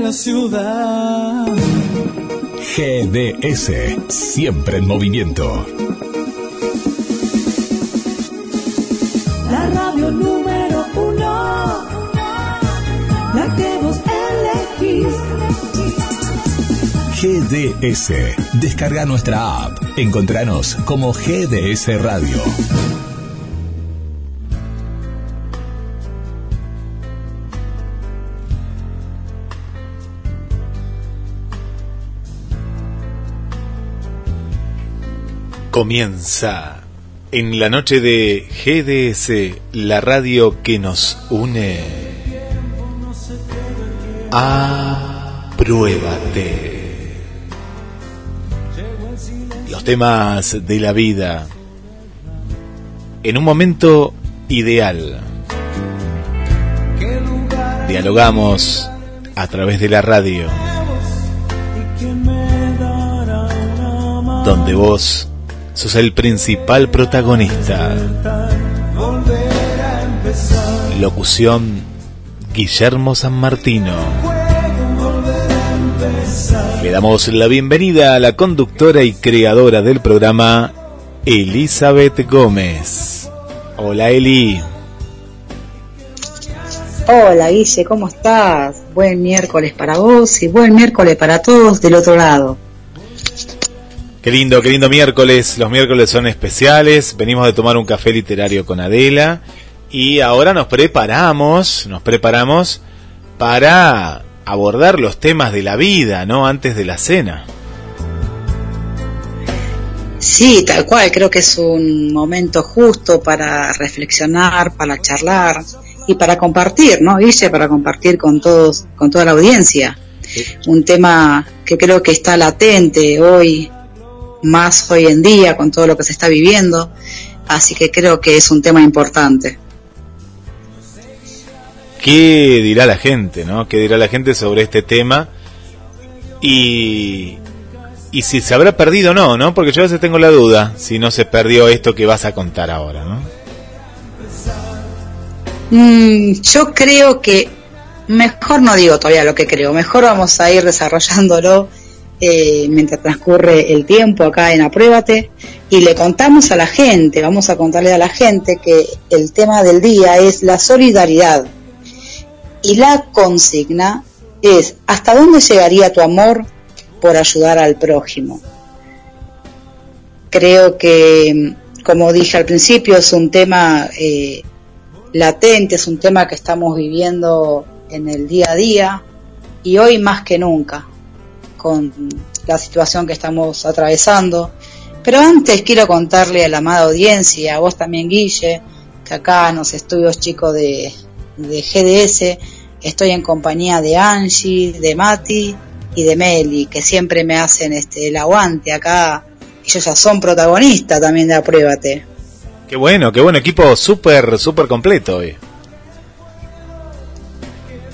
de la ciudad. GDS, siempre en movimiento. La radio número uno, la que vos elegís. GDS, descarga nuestra app. Encontranos como GDS Radio. Comienza en la noche de GDS, la radio que nos une. Apruébate. Los temas de la vida en un momento ideal. Dialogamos a través de la radio, donde vos sos el principal protagonista. Locución Guillermo San Martino. Le damos la bienvenida a la conductora y creadora del programa, Elizabeth Gómez. Hola Eli. Hola Guille, ¿cómo estás? Buen miércoles para vos y buen miércoles para todos del otro lado. Qué lindo, qué lindo miércoles. Los miércoles son especiales. Venimos de tomar un café literario con Adela y ahora nos preparamos, nos preparamos para abordar los temas de la vida, ¿no? Antes de la cena. Sí, tal cual, creo que es un momento justo para reflexionar, para charlar y para compartir, ¿no? Guille, para compartir con todos, con toda la audiencia. Un tema que creo que está latente hoy más hoy en día con todo lo que se está viviendo, así que creo que es un tema importante. ¿Qué dirá la gente, no? ¿Qué dirá la gente sobre este tema? Y, y si se habrá perdido o no, ¿no? Porque yo a veces tengo la duda si no se perdió esto que vas a contar ahora, ¿no? Mm, yo creo que mejor no digo todavía lo que creo, mejor vamos a ir desarrollándolo eh, mientras transcurre el tiempo acá en Apruébate y le contamos a la gente, vamos a contarle a la gente que el tema del día es la solidaridad y la consigna es ¿hasta dónde llegaría tu amor por ayudar al prójimo? Creo que, como dije al principio, es un tema eh, latente, es un tema que estamos viviendo en el día a día y hoy más que nunca con la situación que estamos atravesando. Pero antes quiero contarle a la amada audiencia, a vos también Guille, que acá en los estudios chicos de, de GDS estoy en compañía de Angie, de Mati y de Meli, que siempre me hacen este el aguante acá. Ellos ya son protagonistas también de Apruébate. Qué bueno, qué bueno equipo súper, súper completo hoy.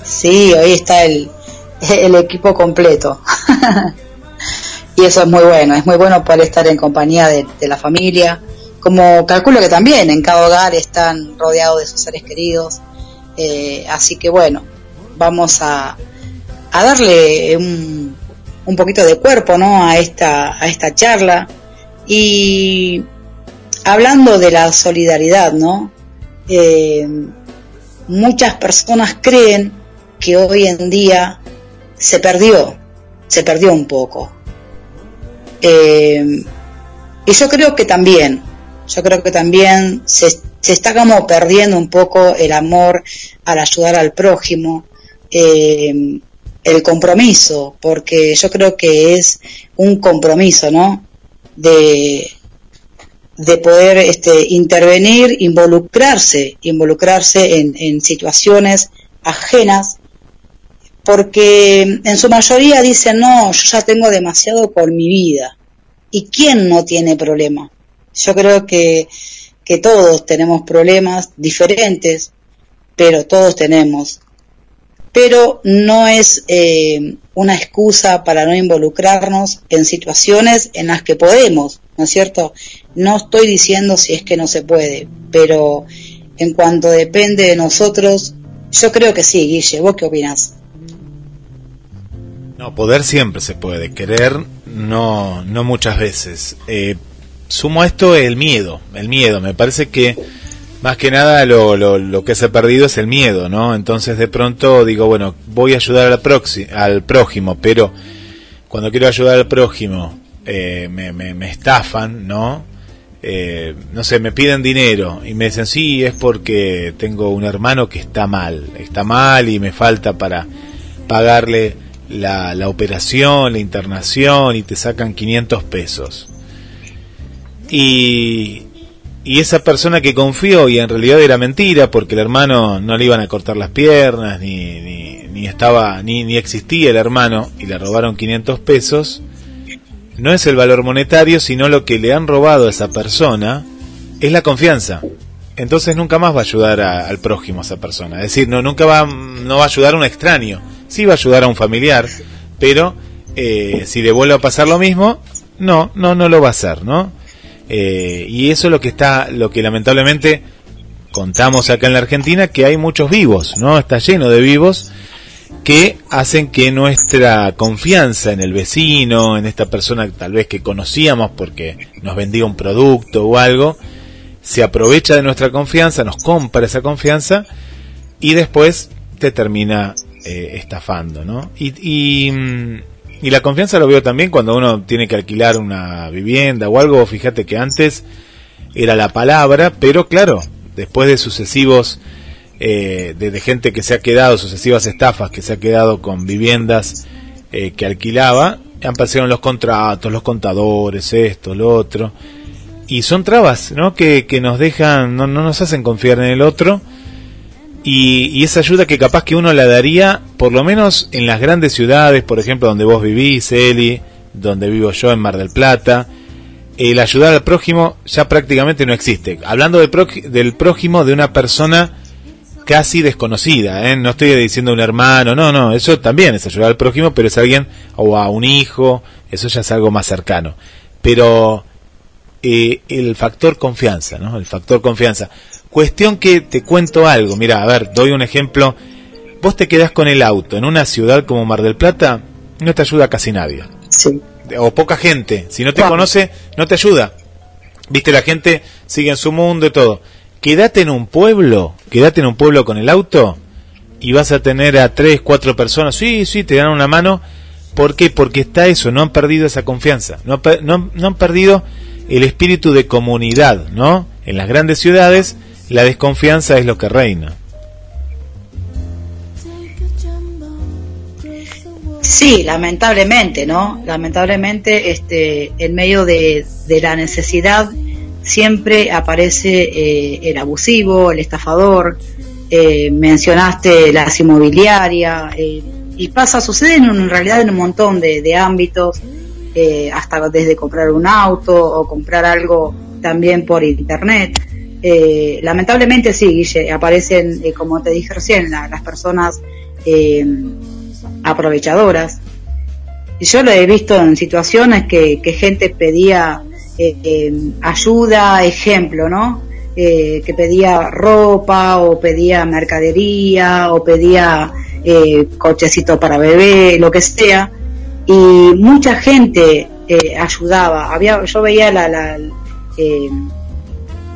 Sí, hoy está el, el equipo completo. Y eso es muy bueno, es muy bueno poder estar en compañía de, la familia. Como calculo que también en cada hogar están rodeados de sus seres queridos. Eh, así que bueno, vamos a, darle un, un, poquito de cuerpo ¿no? a, esta, a esta charla. Y hablando de la solidaridad, ¿no? Eh, muchas personas creen que hoy en día se perdió, se perdió un poco. Eh, y yo creo que también, yo creo que también se, se, está como perdiendo un poco el amor al ayudar al prójimo, eh, el compromiso, porque yo creo que es un compromiso, ¿no? De, de poder este, intervenir, involucrarse, involucrarse en, en situaciones ajenas porque en su mayoría dicen, no, yo ya tengo demasiado por mi vida. ¿Y quién no tiene problema? Yo creo que, que todos tenemos problemas diferentes, pero todos tenemos. Pero no es eh, una excusa para no involucrarnos en situaciones en las que podemos, ¿no es cierto? No estoy diciendo si es que no se puede, pero en cuanto depende de nosotros, yo creo que sí, Guille, ¿vos qué opinás? No, poder siempre se puede, querer no, no muchas veces. Eh, sumo a esto el miedo, el miedo. Me parece que más que nada lo, lo, lo, que se ha perdido es el miedo, ¿no? Entonces de pronto digo, bueno, voy a ayudar al, al prójimo, pero cuando quiero ayudar al prójimo eh, me, me, me, estafan, ¿no? Eh, no sé, me piden dinero y me dicen, sí, es porque tengo un hermano que está mal, está mal y me falta para pagarle la, la operación, la internación y te sacan 500 pesos. Y, y esa persona que confió y en realidad era mentira porque el hermano no le iban a cortar las piernas ni, ni, estaba ni, ni existía el hermano y le robaron 500 pesos no es el valor monetario sino lo que le han robado a esa persona es la confianza. Entonces nunca más va a ayudar al prójimo a esa persona. Es decir no nunca va no va a ayudar a un extraño sí va a ayudar a un familiar pero eh, si le vuelve a pasar lo mismo no no no lo va a hacer no eh, y eso es lo que está, lo que lamentablemente contamos acá en la Argentina, que hay muchos vivos, ¿no? Está lleno de vivos que hacen que nuestra confianza en el vecino, en esta persona tal vez que conocíamos porque nos vendía un producto o algo, se aprovecha de nuestra confianza, nos compra esa confianza y después te termina eh, estafando, ¿no? Y, mm, y la confianza lo veo también cuando uno tiene que alquilar una vivienda o algo. Fíjate que antes era la palabra, pero claro, después de sucesivos, eh, de, gente que se ha quedado, sucesivas estafas que se ha quedado con viviendas eh, que alquilaba, pasado los contratos, los contadores, esto, lo otro. Y son trabas, ¿no? Que, que nos dejan, no, no nos hacen confiar en el otro y, esa ayuda que capaz que uno la daría, por lo menos en las grandes ciudades, por ejemplo, donde vos vivís, Eli, donde vivo yo en Mar del Plata, el ayudar al prójimo ya prácticamente no existe. Hablando del prójimo de una persona casi desconocida, ¿eh? no estoy diciendo un hermano, no, no, eso también es ayudar al prójimo, pero es alguien, o a un hijo, eso ya es algo más cercano. Pero eh, el factor confianza, ¿no? El factor confianza. Cuestión que te cuento algo, mira, a ver, doy un ejemplo. Vos te quedás con el auto en una ciudad como Mar del Plata, no te ayuda casi nadie. Sí. O poca gente. Si no te conoce, no te ayuda. Viste, la gente sigue en su mundo y todo. Quédate en un pueblo, quédate en un pueblo con el auto y vas a tener a tres, cuatro personas. Sí, sí, te dan una mano. ¿Por qué? Porque está eso, no han perdido esa confianza. No, no, no han perdido el espíritu de comunidad, ¿no? En las grandes ciudades la desconfianza es lo que reina. Sí, lamentablemente, ¿no? Lamentablemente, este, en medio de, la necesidad siempre aparece eh, el abusivo, el estafador. Eh, mencionaste las inmobiliarias eh, y pasa, sucede en, realidad en un montón de, de ámbitos, hasta desde comprar un auto o comprar algo también por internet. Eh, lamentablemente sí, Guille, aparecen, eh, como te dije recién, las personas eh, aprovechadoras. Yo lo he visto en situaciones que, gente pedía ayuda, ejemplo, ¿no? que pedía ropa o pedía mercadería o pedía cochecito para bebé, lo que sea, y mucha gente ayudaba. Había, yo veía la, la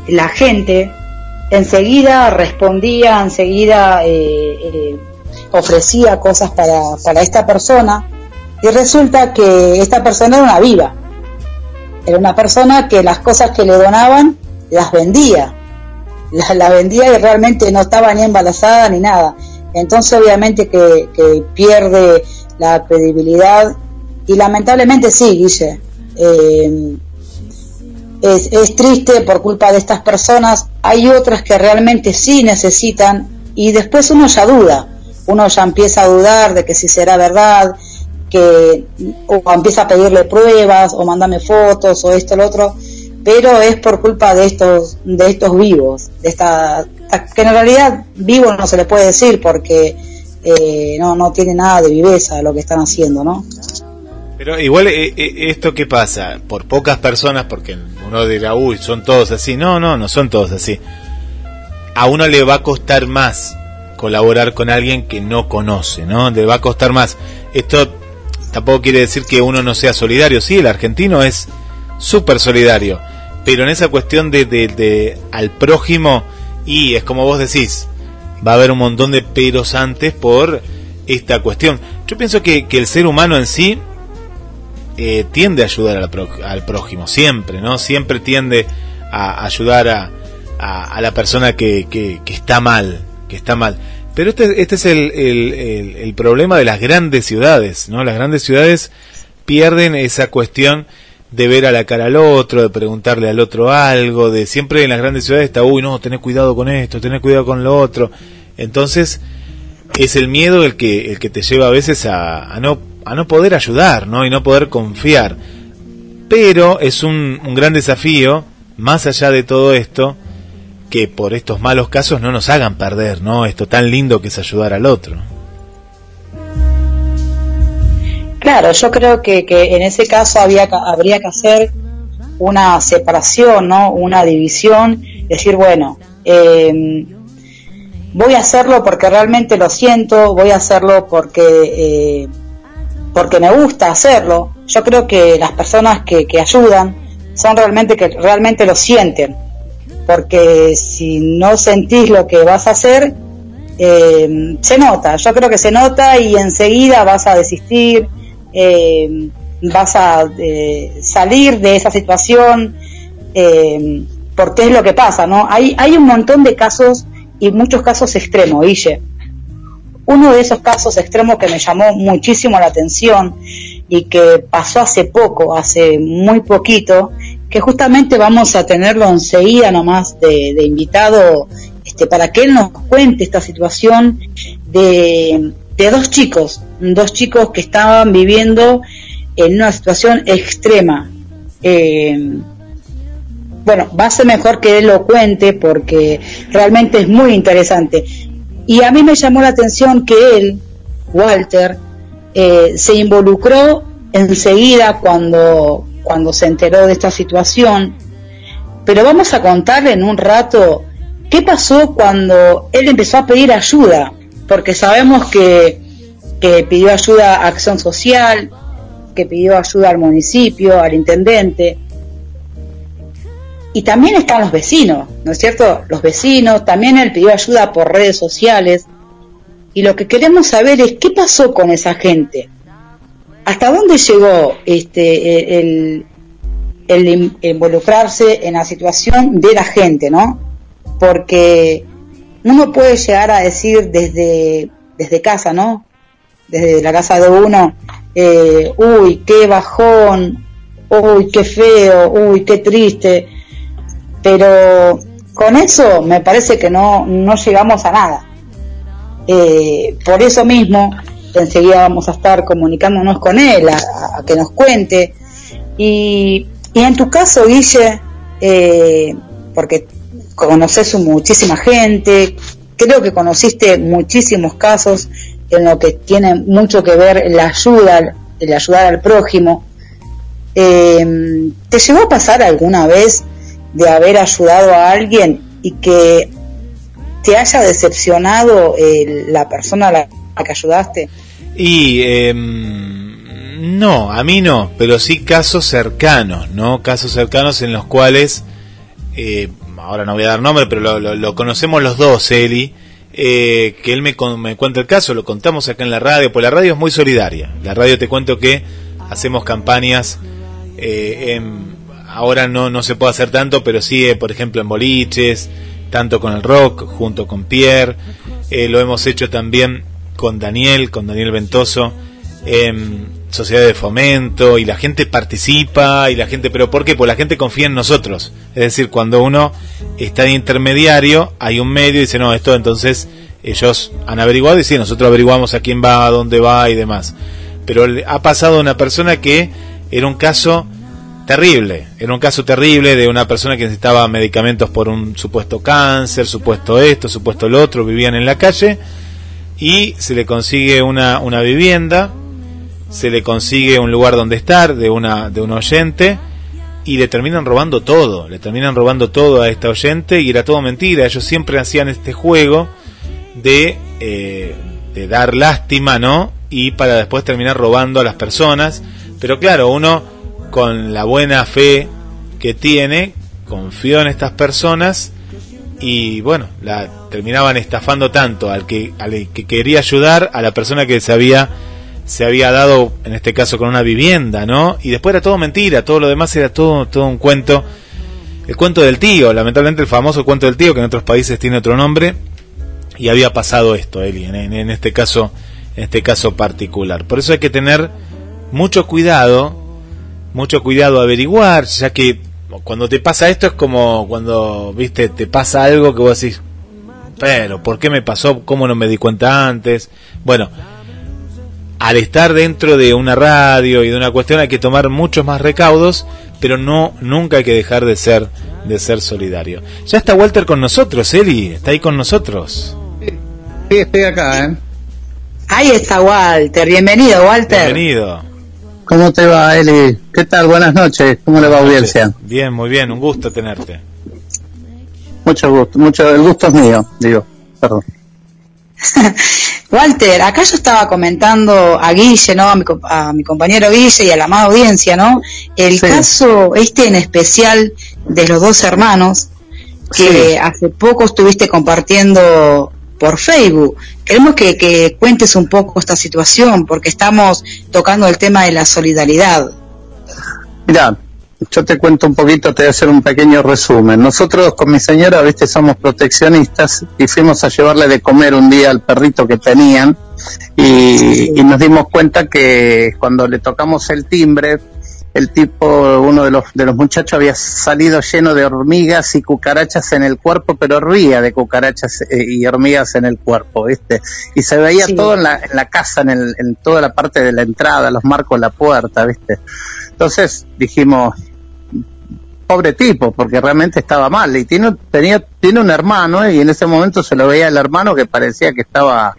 la gente enseguida respondía, enseguida eh, eh, ofrecía cosas para, para esta persona y resulta que esta persona era una viva, era una persona que las cosas que le donaban las vendía, las la vendía y realmente no estaba ni embarazada ni nada. Entonces obviamente que, que pierde la credibilidad. Y lamentablemente sí, Guille. Eh, es, es triste por culpa de estas personas, hay otras que realmente sí necesitan y después uno ya duda, uno ya empieza a dudar de que si será verdad, que o empieza a pedirle pruebas o mándame fotos o esto lo otro, pero es por culpa de estos de estos vivos, de esta que en realidad vivo no se le puede decir porque eh, no no tiene nada de viveza lo que están haciendo, ¿no? Pero igual, eh, eh, ¿esto qué pasa? Por pocas personas, porque uno dirá, uy, son todos así. No, no, no son todos así. A uno le va a costar más colaborar con alguien que no conoce, ¿no? Le va a costar más. Esto tampoco quiere decir que uno no sea solidario. Sí, el argentino es súper solidario. Pero en esa cuestión de, de, al prójimo, y es como vos decís, va a haber un montón de peros antes por esta cuestión. Yo pienso que, que el ser humano en sí eh, tiende a ayudar al, prójimo, siempre, ¿no? Siempre tiende a ayudar a, la persona que, que, está mal, que está mal. Pero este, este es el, el, problema de las grandes ciudades, ¿no? Las grandes ciudades pierden esa cuestión de ver a la cara al otro, de preguntarle al otro algo, de siempre en las grandes ciudades está, uy, no, tenés cuidado con esto, tenés cuidado con lo otro. Entonces, es el miedo el que, el que te lleva a veces a, a no, a no poder ayudar, ¿no? Y no poder confiar. Pero es un, un gran desafío, más allá de todo esto, que por estos malos casos no nos hagan perder, ¿no? Esto tan lindo que es ayudar al otro. Claro, yo creo que, que en ese caso había, habría que hacer una separación, ¿no? Una división, decir, bueno, em, voy a hacerlo porque realmente lo siento, voy a hacerlo porque eh, porque me gusta hacerlo. Yo creo que las personas que, que ayudan son realmente que realmente lo sienten porque si no sentís lo que vas a hacer, eh, se nota, yo creo que se nota y enseguida vas a desistir, eh, vas a eh, salir de esa situación, porque es lo que pasa, ¿no? Hay, hay un montón de casos y muchos casos extremos, Guille. Uno de esos casos extremos que me llamó muchísimo la atención y que pasó hace poco, hace muy poquito, que justamente vamos a tenerlo enseguida nomás de, de invitado este, para que él nos cuente esta situación de, de dos chicos, dos chicos que estaban viviendo en una situación extrema. Eh, bueno, va a ser mejor que él lo cuente porque realmente es muy interesante. Y a mí me llamó la atención que él, Walter, eh, se involucró enseguida cuando, cuando se enteró de esta situación, pero vamos a contarle en un rato qué pasó cuando él empezó a pedir ayuda, porque sabemos que, que pidió ayuda a Acción Social, que pidió ayuda al municipio, al intendente, y también están los vecinos, ¿no es cierto? Los vecinos, también él pidió ayuda por redes sociales, y lo que queremos saber es qué pasó con esa gente ¿Hasta dónde llegó este el, el involucrarse en la situación de la gente, no? Porque uno puede llegar a decir desde, desde casa, ¿no? Desde la casa de uno, eh, uy, qué bajón, uy, qué feo, uy, qué triste, pero con eso me parece que no, no llegamos a nada. Eh, por eso mismo enseguida vamos a estar comunicándonos con él, a, que nos cuente. Y, en tu caso, Guille, eh, porque conoces muchísima gente, creo que conociste muchísimos casos en lo que tiene mucho que ver la ayuda, el ayudar al prójimo. Eh, ¿Te llegó a pasar alguna vez de haber ayudado a alguien y que te haya decepcionado eh, la persona a la que ayudaste? Y em, no, a mí no, pero sí casos cercanos, ¿no? Casos cercanos en los cuales, eh, ahora no voy a dar nombre, pero lo, conocemos los dos, Eli, eh, que él me, me cuenta el caso, lo contamos acá en la radio, pues la radio es muy solidaria. La radio te cuento que hacemos campañas, eh, en, ahora no, no se puede hacer tanto, pero sí, por ejemplo, en boliches, tanto con el rock, junto con Pierre, lo hemos hecho también con Daniel, con Daniel Ventoso, en Sociedad de Fomento, y la gente participa, y la gente, pero ¿por qué? Pues la gente confía en nosotros. Es decir, cuando uno está de intermediario, hay un medio y dice, no, esto entonces ellos han averiguado y sí, nosotros averiguamos a quién va, a dónde va y demás. Pero ha pasado una persona que era un caso terrible, era un caso terrible de una persona que necesitaba medicamentos por un supuesto cáncer, supuesto esto, supuesto lo otro, vivían en la calle y se le consigue una, una vivienda, se le consigue un lugar donde estar de una de un oyente y le terminan robando todo, le terminan robando todo a esta oyente y era todo mentira, ellos siempre hacían este juego de, eh, de dar lástima, ¿no? y para después terminar robando a las personas. Pero claro, uno con la buena fe que tiene, confió en estas personas y bueno, la terminaban estafando tanto al que, al que quería ayudar, a la persona que se había se había dado, en este caso, con una vivienda, ¿no? Y después era todo mentira, todo lo demás era todo, todo un cuento. El cuento del tío, lamentablemente el famoso cuento del tío, que en otros países tiene otro nombre, y había pasado esto, Eli, en, este caso, en este caso particular. Por eso hay que tener mucho cuidado, mucho cuidado a averiguar, ya que cuando te pasa esto es como cuando, viste, te pasa algo que vos decís, pero, ¿por qué me pasó? ¿Cómo no me di cuenta antes? Bueno, al estar dentro de una radio y de una cuestión hay que tomar muchos más recaudos, pero no nunca hay que dejar de ser de ser solidario. Ya está Walter con nosotros, Eli, está ahí con nosotros. Sí, estoy acá, ¿eh? Ahí está Walter, bienvenido Walter. Bienvenido. ¿Cómo te va, Eli? ¿Qué tal? Buenas noches. ¿Cómo le va a audiencia? Bien, muy bien, un gusto tenerte. Mucho gusto, mucho, el gusto es mío, digo, perdón. Walter, acá yo estaba comentando a Guille, ¿no? A mi, a mi compañero Guille y a la amada audiencia, ¿no? El caso este en especial de los dos hermanos que hace poco estuviste compartiendo por Facebook. Queremos que, que cuentes un poco esta situación porque estamos tocando el tema de la solidaridad. Mira, yo te cuento un poquito, te voy a hacer un pequeño resumen. Nosotros con mi señora, viste, somos proteccionistas y fuimos a llevarle de comer un día al perrito que tenían y, y nos dimos cuenta que cuando le tocamos el timbre, el tipo, uno de los, de los muchachos había salido lleno de hormigas y cucarachas en el cuerpo, pero ría de cucarachas eh, y hormigas en el cuerpo, ¿viste? Y se veía Sí. todo en la, en la casa, en, el, en toda la parte de la entrada, los marcos la puerta, ¿viste? Entonces dijimos, pobre tipo, porque realmente estaba mal. Y tiene, tenía, tiene un hermano y en ese momento se lo veía el hermano que parecía que estaba,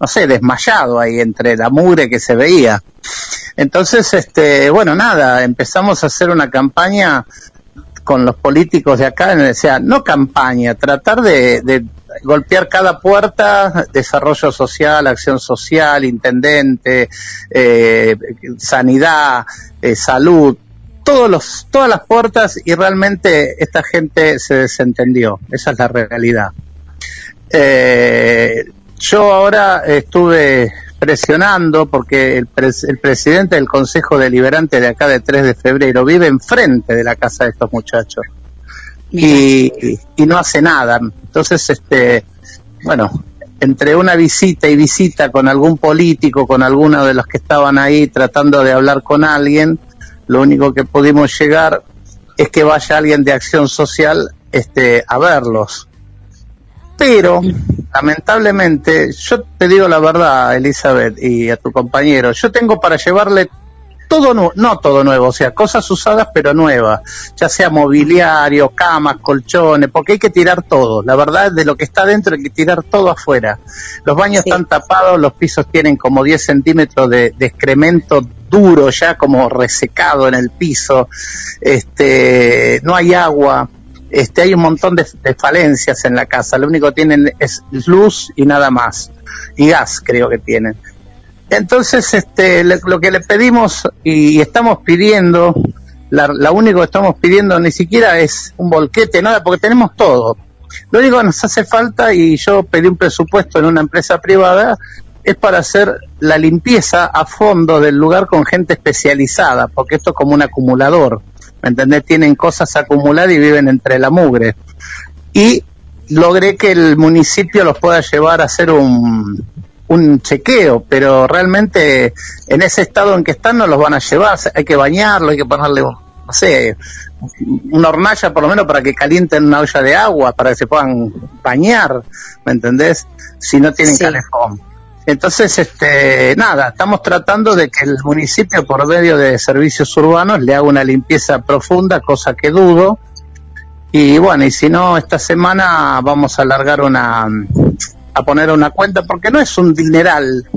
no sé, desmayado ahí entre la mugre que se veía. Entonces, este, bueno, nada, empezamos a hacer una campaña con los políticos de acá, o sea, no campaña, tratar de, golpear cada puerta, desarrollo social, acción social, intendente, eh, sanidad, eh, salud, todos los, todas las puertas y realmente esta gente se desentendió, esa es la realidad. Eh, yo ahora estuve presionando porque el, pres- el presidente del Consejo Deliberante de acá de 3 de febrero vive enfrente de la casa de estos muchachos y, y- y no hace nada. Entonces, este, bueno, entre una visita y visita con algún político, con alguno de los que estaban ahí tratando de hablar con alguien, lo único que pudimos llegar es que vaya alguien de acción social este, a verlos. Pero, lamentablemente, yo te digo la verdad, Elizabeth, y a tu compañero, yo tengo para llevarle todo nuevo, no todo nuevo, o sea, cosas usadas pero nuevas, ya sea mobiliario, camas, colchones, porque hay que tirar todo. La verdad, de lo que está dentro hay que tirar todo afuera. Los baños Sí. están tapados, los pisos tienen como 10 centímetros de, de excremento duro ya como resecado en el piso, este, no hay agua, este, hay un montón de, de falencias en la casa, lo único que tienen es luz y nada más, y gas creo que tienen. Entonces, este, le- lo que le pedimos y, estamos pidiendo, la, la único que estamos pidiendo ni siquiera es un volquete, nada, porque tenemos todo. Lo único que nos hace falta, y yo pedí un presupuesto en una empresa privada, es para hacer la limpieza a fondo del lugar con gente especializada, porque esto es como un acumulador, ¿me entendés? Tienen cosas acumuladas y viven entre la mugre. Y logré que el municipio los pueda llevar a hacer un, un chequeo, pero realmente en ese estado en que están no los van a llevar, hay que bañarlos, hay que ponerle, no sé, una hornalla por lo menos para que calienten una olla de agua, para que se puedan bañar, ¿me entendés? Si no tienen Sí. calefón. Entonces, este, nada, estamos tratando de que el municipio por medio de servicios urbanos le haga una limpieza profunda, cosa que dudo. Y bueno, y si no, esta semana vamos a alargar una, a poner una cuenta, porque no es un dineral,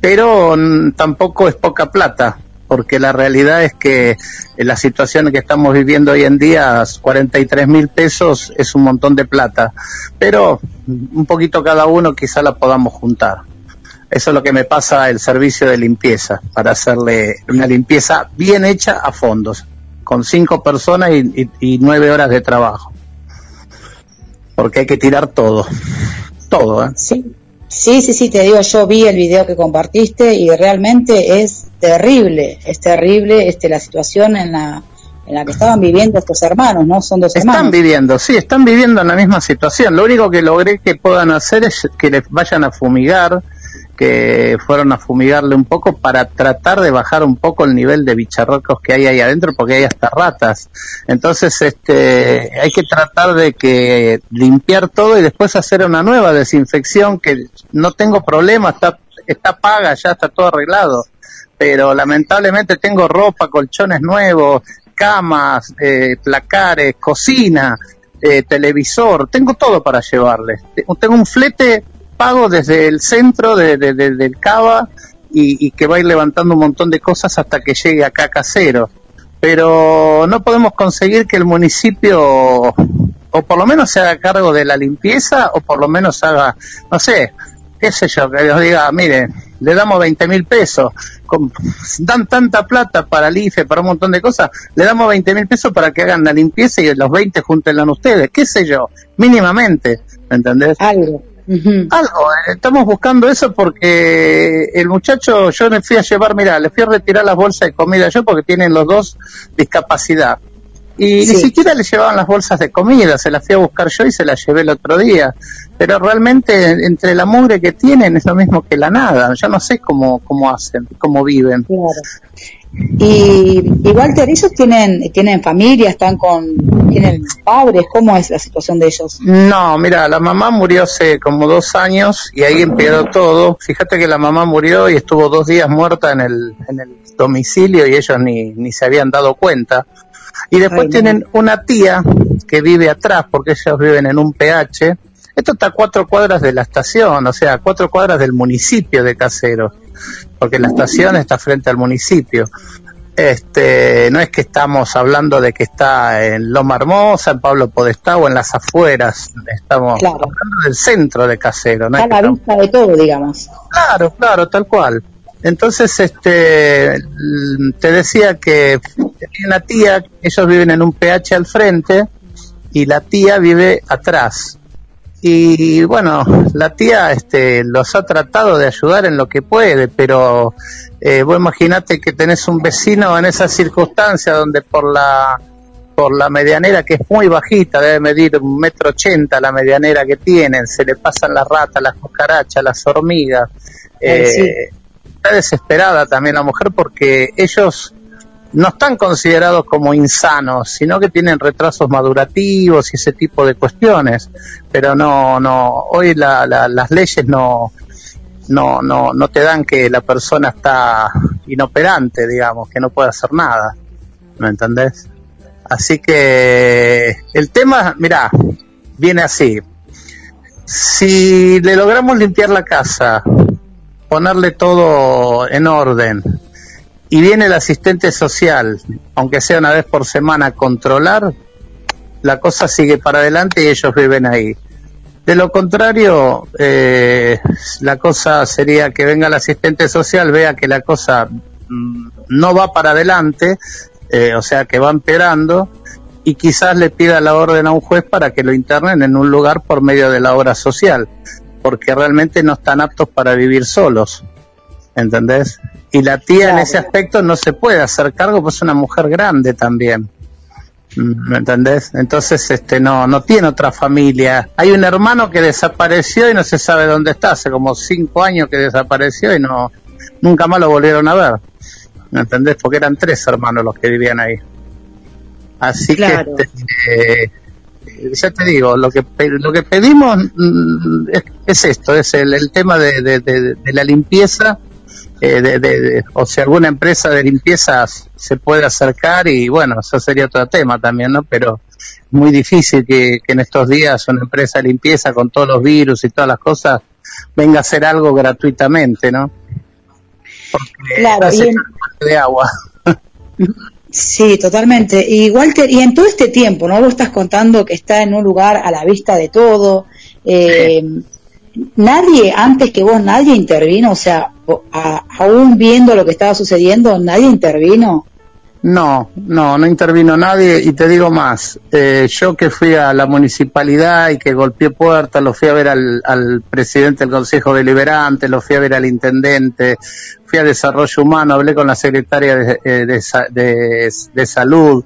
pero tampoco es poca plata, porque la realidad es que en la situación que estamos viviendo hoy en día, 43 mil pesos es un montón de plata, pero un poquito cada uno quizá la podamos juntar. Eso es lo que me pasa el servicio de limpieza, para hacerle una limpieza bien hecha a fondos, con cinco personas y, nueve horas de trabajo. Porque hay que tirar todo, todo. ¿eh? Sí, sí, sí, sí, te digo, yo vi el video que compartiste y realmente es terrible, es terrible este, la situación en la, en la que estaban viviendo estos hermanos, ¿no? Son dos hermanos. Están viviendo, sí, están viviendo en la misma situación. Lo único que logré que puedan hacer es que les vayan a fumigar, que fueron a fumigarle un poco para tratar de bajar un poco el nivel de bicharrocos que hay ahí adentro, porque hay hasta ratas. Entonces, este, hay que tratar de que limpiar todo y después hacer una nueva desinfección que no tengo problema, está, está paga, ya está todo arreglado. Pero lamentablemente tengo ropa, colchones nuevos, camas, eh, placares, cocina, eh, televisor, tengo todo para llevarles. Tengo un flete pago desde el centro de, del Cava y, que va a ir levantando un montón de cosas hasta que llegue acá casero. Pero no podemos conseguir que el municipio o por lo menos se haga cargo de la limpieza o por lo menos haga, no sé, qué sé yo, que les diga, mire, le damos 20 mil pesos, dan tanta plata para el IFE, para un montón de cosas, le damos 20 mil pesos para que hagan la limpieza y los 20 júntenla ustedes, qué sé yo, mínimamente, ¿me entendés? Algo. Algo, eh, estamos buscando eso porque el muchacho, yo le fui a llevar, mira, le fui a retirar las bolsas de comida yo porque tienen los dos discapacidad. Y ni siquiera le llevaban las bolsas de comida, se las fui a buscar yo y se las llevé el otro día. Pero realmente entre la mugre que tienen es lo mismo que la nada. Yo no sé cómo, cómo hacen, cómo viven. Y, y Walter, ¿ellos tienen, tienen familia, están con, tienen padres? ¿Cómo es la situación de ellos? No, mira, la mamá murió hace como dos años y ahí empeoró todo. Fíjate que la mamá murió y estuvo dos días muerta en el, en el domicilio y ellos ni, ni se habían dado cuenta. Y después tienen una tía que vive atrás porque ellos viven en un PH. Esto está a cuatro cuadras de la estación, o sea, a cuatro cuadras del municipio de Caseros porque la estación está frente al municipio. Este, no es que estamos hablando de que está en Loma Hermosa, en Pablo Podestá o en las afueras, estamos hablando del centro de Casero. ¿no? A la vista de todo, digamos. Claro, claro, tal cual. Entonces, este, te decía que una tía, ellos viven en un PH al frente y la tía vive atrás y bueno, la tía este, los ha tratado de ayudar en lo que puede, pero eh, vos imaginate que tenés un vecino en esa circunstancia donde por la por la medianera que es muy bajita, debe medir un metro ochenta la medianera que tienen, se le pasan las ratas, las cucarachas, las hormigas. Eh, Está desesperada también la mujer porque ellos no están considerados como insanos, sino que tienen retrasos madurativos y ese tipo de cuestiones. Pero no, no, hoy la, las leyes no, no, no, no te dan que la persona está inoperante, digamos, que no puede hacer nada. ¿Me entendés? Así que el tema, mira, viene así. Si le logramos limpiar la casa, ponerle todo en orden, y viene el asistente social, aunque sea una vez por semana, a controlar, la cosa sigue para adelante y ellos viven ahí. De lo contrario, eh, la cosa sería que venga el asistente social, vea que la cosa mm, no va para adelante, eh, o sea que va empeorando, y quizás le pida la orden a un juez para que lo internen en un lugar por medio de la obra social, porque realmente no están aptos para vivir solos. ¿Entendés? Y la tía en ese aspecto no se puede hacer cargo, pues es una mujer grande también. ¿Me entendés? Entonces, este, no, no tiene otra familia. Hay un hermano que desapareció y no se sabe dónde está. Hace como cinco años que desapareció y no, nunca más lo volvieron a ver. ¿Me entendés? Porque eran tres hermanos los que vivían ahí. Así que, este, eh, ya te digo, lo que lo que pedimos mm, es, esto, es el, tema de, de la limpieza eh, de, o si alguna empresa de limpieza se puede acercar y bueno, eso sería otro tema también, ¿no? Pero muy difícil que, en estos días una empresa de limpieza con todos los virus y todas las cosas venga a hacer algo gratuitamente, ¿no? claro, y de agua. Sí, totalmente. Y Walter, y en todo este tiempo, ¿no? Vos estás contando que está en un lugar a la vista de todo. Eh, nadie, antes que vos, nadie intervino, o sea, aún viendo lo que estaba sucediendo, nadie intervino. No, no, no intervino nadie y te digo más, eh, yo que fui a la municipalidad y que golpeé puertas, lo fui a ver al, presidente del Consejo Deliberante, lo fui a ver al intendente, fui a Desarrollo Humano, hablé con la secretaria de, eh, de, Salud,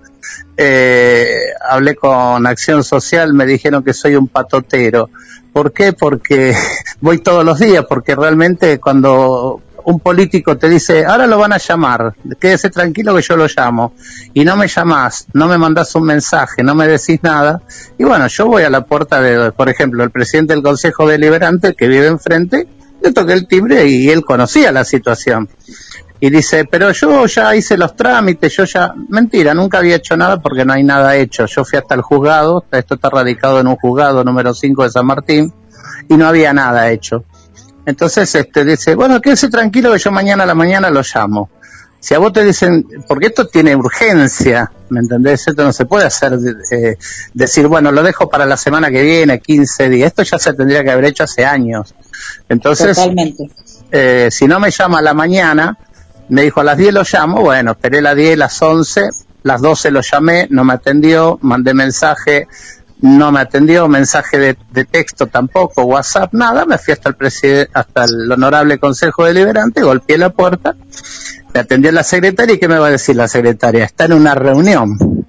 eh, hablé con Acción Social, me dijeron que soy un patotero. ¿Por qué? Porque voy todos los días, porque realmente cuando un político te dice, ahora lo van a llamar, quédese tranquilo que yo lo llamo, y no me llamás, no me mandás un mensaje, no me decís nada, y bueno, yo voy a la puerta de, por ejemplo, el presidente del Consejo Deliberante que vive enfrente, le toqué el timbre y él conocía la situación. Y dice, pero yo ya hice los trámites, yo ya... Mentira, nunca había hecho nada porque no hay nada hecho. Yo fui hasta el juzgado, esto está radicado en un juzgado número 5 de San Martín, y no había nada hecho. Entonces este dice, bueno, quédese tranquilo que yo mañana a la mañana lo llamo. Si a vos te dicen, porque esto tiene urgencia, ¿me entendés? Esto no se puede hacer, eh, decir, bueno, lo dejo para la semana que viene, 15 días. Esto ya se tendría que haber hecho hace años. Entonces, eh, si no me llama a la mañana, me dijo a las 10 lo llamo, bueno, esperé las 10, las 11, las 12 lo llamé, no me atendió, mandé mensaje, no me atendió, mensaje de, texto tampoco, WhatsApp, nada, me fui hasta el presidente, hasta el honorable Consejo Deliberante, golpeé la puerta, me atendió la secretaria y ¿qué me va a decir la secretaria? Está en una reunión.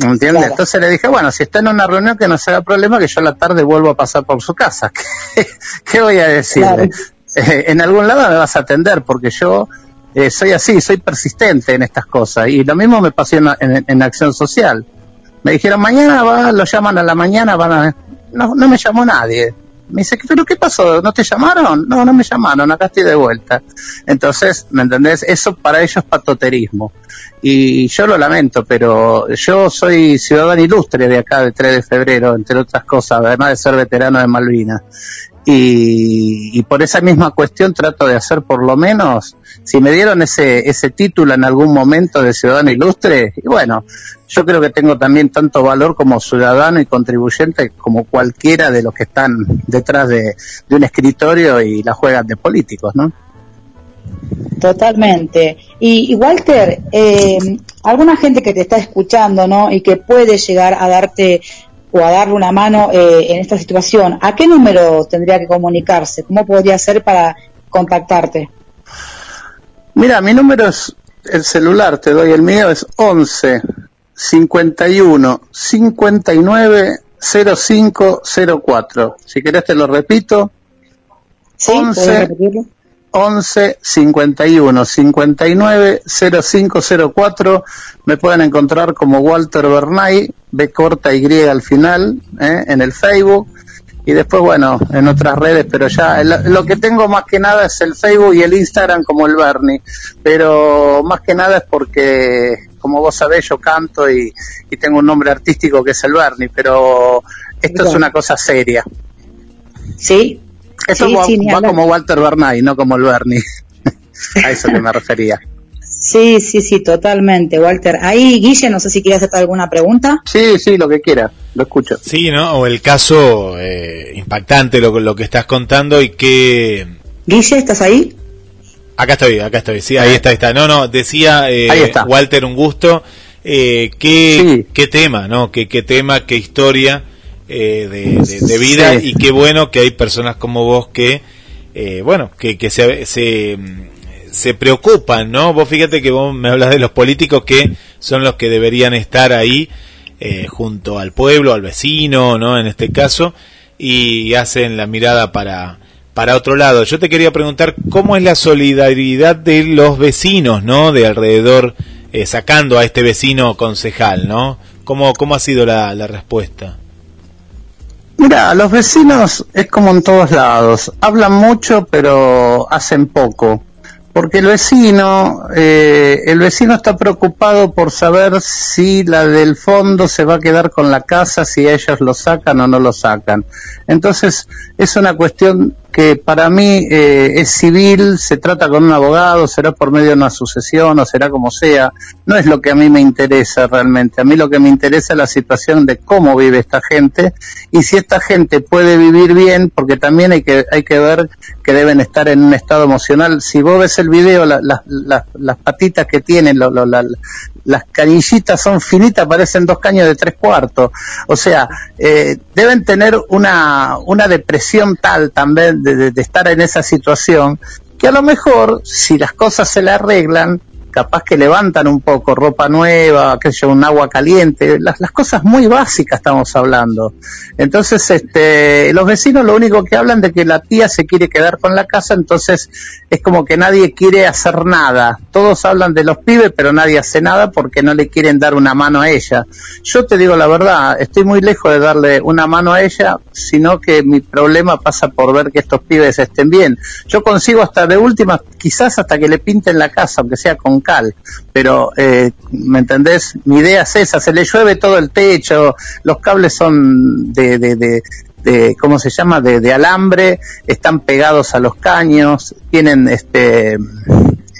¿Entiendes? Entonces le dije, bueno, si está en una reunión que no se haga problema, que yo a la tarde vuelvo a pasar por su casa. ¿Qué, voy a decirle? Eh, en algún lado me vas a atender porque yo eh, soy así, soy persistente en estas cosas. Y lo mismo me pasó en acción social me dijeron, mañana va, lo llaman a la mañana, van a... No, no me llamó nadie. Me dice, ¿pero qué pasó? ¿No te llamaron? No, no me llamaron, acá estoy de vuelta. Entonces, ¿me entendés? Eso para ellos es patoterismo. Y yo lo lamento, pero yo soy ciudadano ilustre de acá, de 3 de febrero, entre otras cosas, además de ser veterano de Malvinas. Y, y por esa misma cuestión trato de hacer por lo menos si me dieron ese, ese título en algún momento de ciudadano ilustre, y bueno, yo creo que tengo también tanto valor como ciudadano y contribuyente como cualquiera de los que están detrás de, un escritorio y la juegan de políticos, ¿no? Totalmente. Y, Walter, eh, alguna gente que te está escuchando, ¿no? Y que puede llegar a darte o a darle una mano eh, en esta situación, ¿a qué número tendría que comunicarse? ¿Cómo podría ser para contactarte? Mira, mi número es el celular, te doy el mío, es 11 51 59 0504. Si querés te lo repito. Sí, 11, 11 51 59 0504. Me pueden encontrar como Walter Bernay, B corta Y al final, ¿eh? en el Facebook y después, bueno, en otras redes, pero ya lo que tengo más que nada es el Facebook y el Instagram como el Bernie, pero más que nada es porque, como vos sabés, yo canto y, tengo un nombre artístico que es el Bernie, pero esto es una cosa seria. Sí. Esto va, como Walter Bernay, no como el Bernie. A eso que me refería. Sí, sí, sí, totalmente, Walter. Ahí, Guille, no sé si quieres hacer alguna pregunta. Sí, sí, lo que quiera, lo escucho. Sí, ¿no? O el caso eh, impactante, lo, lo que estás contando y que... Guille, ¿estás ahí? Acá estoy, acá estoy, sí, ahí está, ahí está. No, no, decía eh, Walter, un gusto. Eh, qué, qué tema, ¿no? Qué, qué tema, qué historia eh, de, vida y qué bueno que hay personas como vos que, eh, bueno, que, que se, se se preocupan, ¿no? Vos fíjate que vos me hablas de los políticos que son los que deberían estar ahí eh, junto al pueblo, al vecino, ¿no? En este caso, y hacen la mirada para, para otro lado. Yo te quería preguntar cómo es la solidaridad de los vecinos, ¿no? De alrededor, eh, sacando a este vecino concejal, ¿no? ¿Cómo, cómo ha sido la, la respuesta? Mira, los vecinos es como en todos lados. Hablan mucho, pero hacen poco porque el vecino, eh, el vecino está preocupado por saber si la del fondo se va a quedar con la casa, si ellos lo sacan o no lo sacan. Entonces es una cuestión que para mí eh, es civil, se trata con un abogado, será por medio de una sucesión o será como sea. No es lo que a mí me interesa realmente. A mí lo que me interesa es la situación de cómo vive esta gente y si esta gente puede vivir bien, porque también hay que, hay que ver que deben estar en un estado emocional. Si vos ves el video, las patitas que tienen, las cañillitas son finitas, parecen dos caños de tres cuartos. O sea, eh, deben tener una, una depresión tal también de, de, estar en esa situación que a lo mejor, si las cosas se le arreglan, capaz que levantan un poco, ropa nueva, que sé un agua caliente, las, las cosas muy básicas estamos hablando. Entonces, este, los vecinos lo único que hablan de que la tía se quiere quedar con la casa, entonces es como que nadie quiere hacer nada. Todos hablan de los pibes, pero nadie hace nada porque no le quieren dar una mano a ella. Yo te digo la verdad, estoy muy lejos de darle una mano a ella, sino que mi problema pasa por ver que estos pibes estén bien. Yo consigo hasta de última, quizás hasta que le pinten la casa, aunque sea con pero, eh, ¿me entendés? Mi idea es esa, se le llueve todo el techo, los cables son de, de, de, ¿cómo se llama? De, de, alambre, están pegados a los caños, tienen este...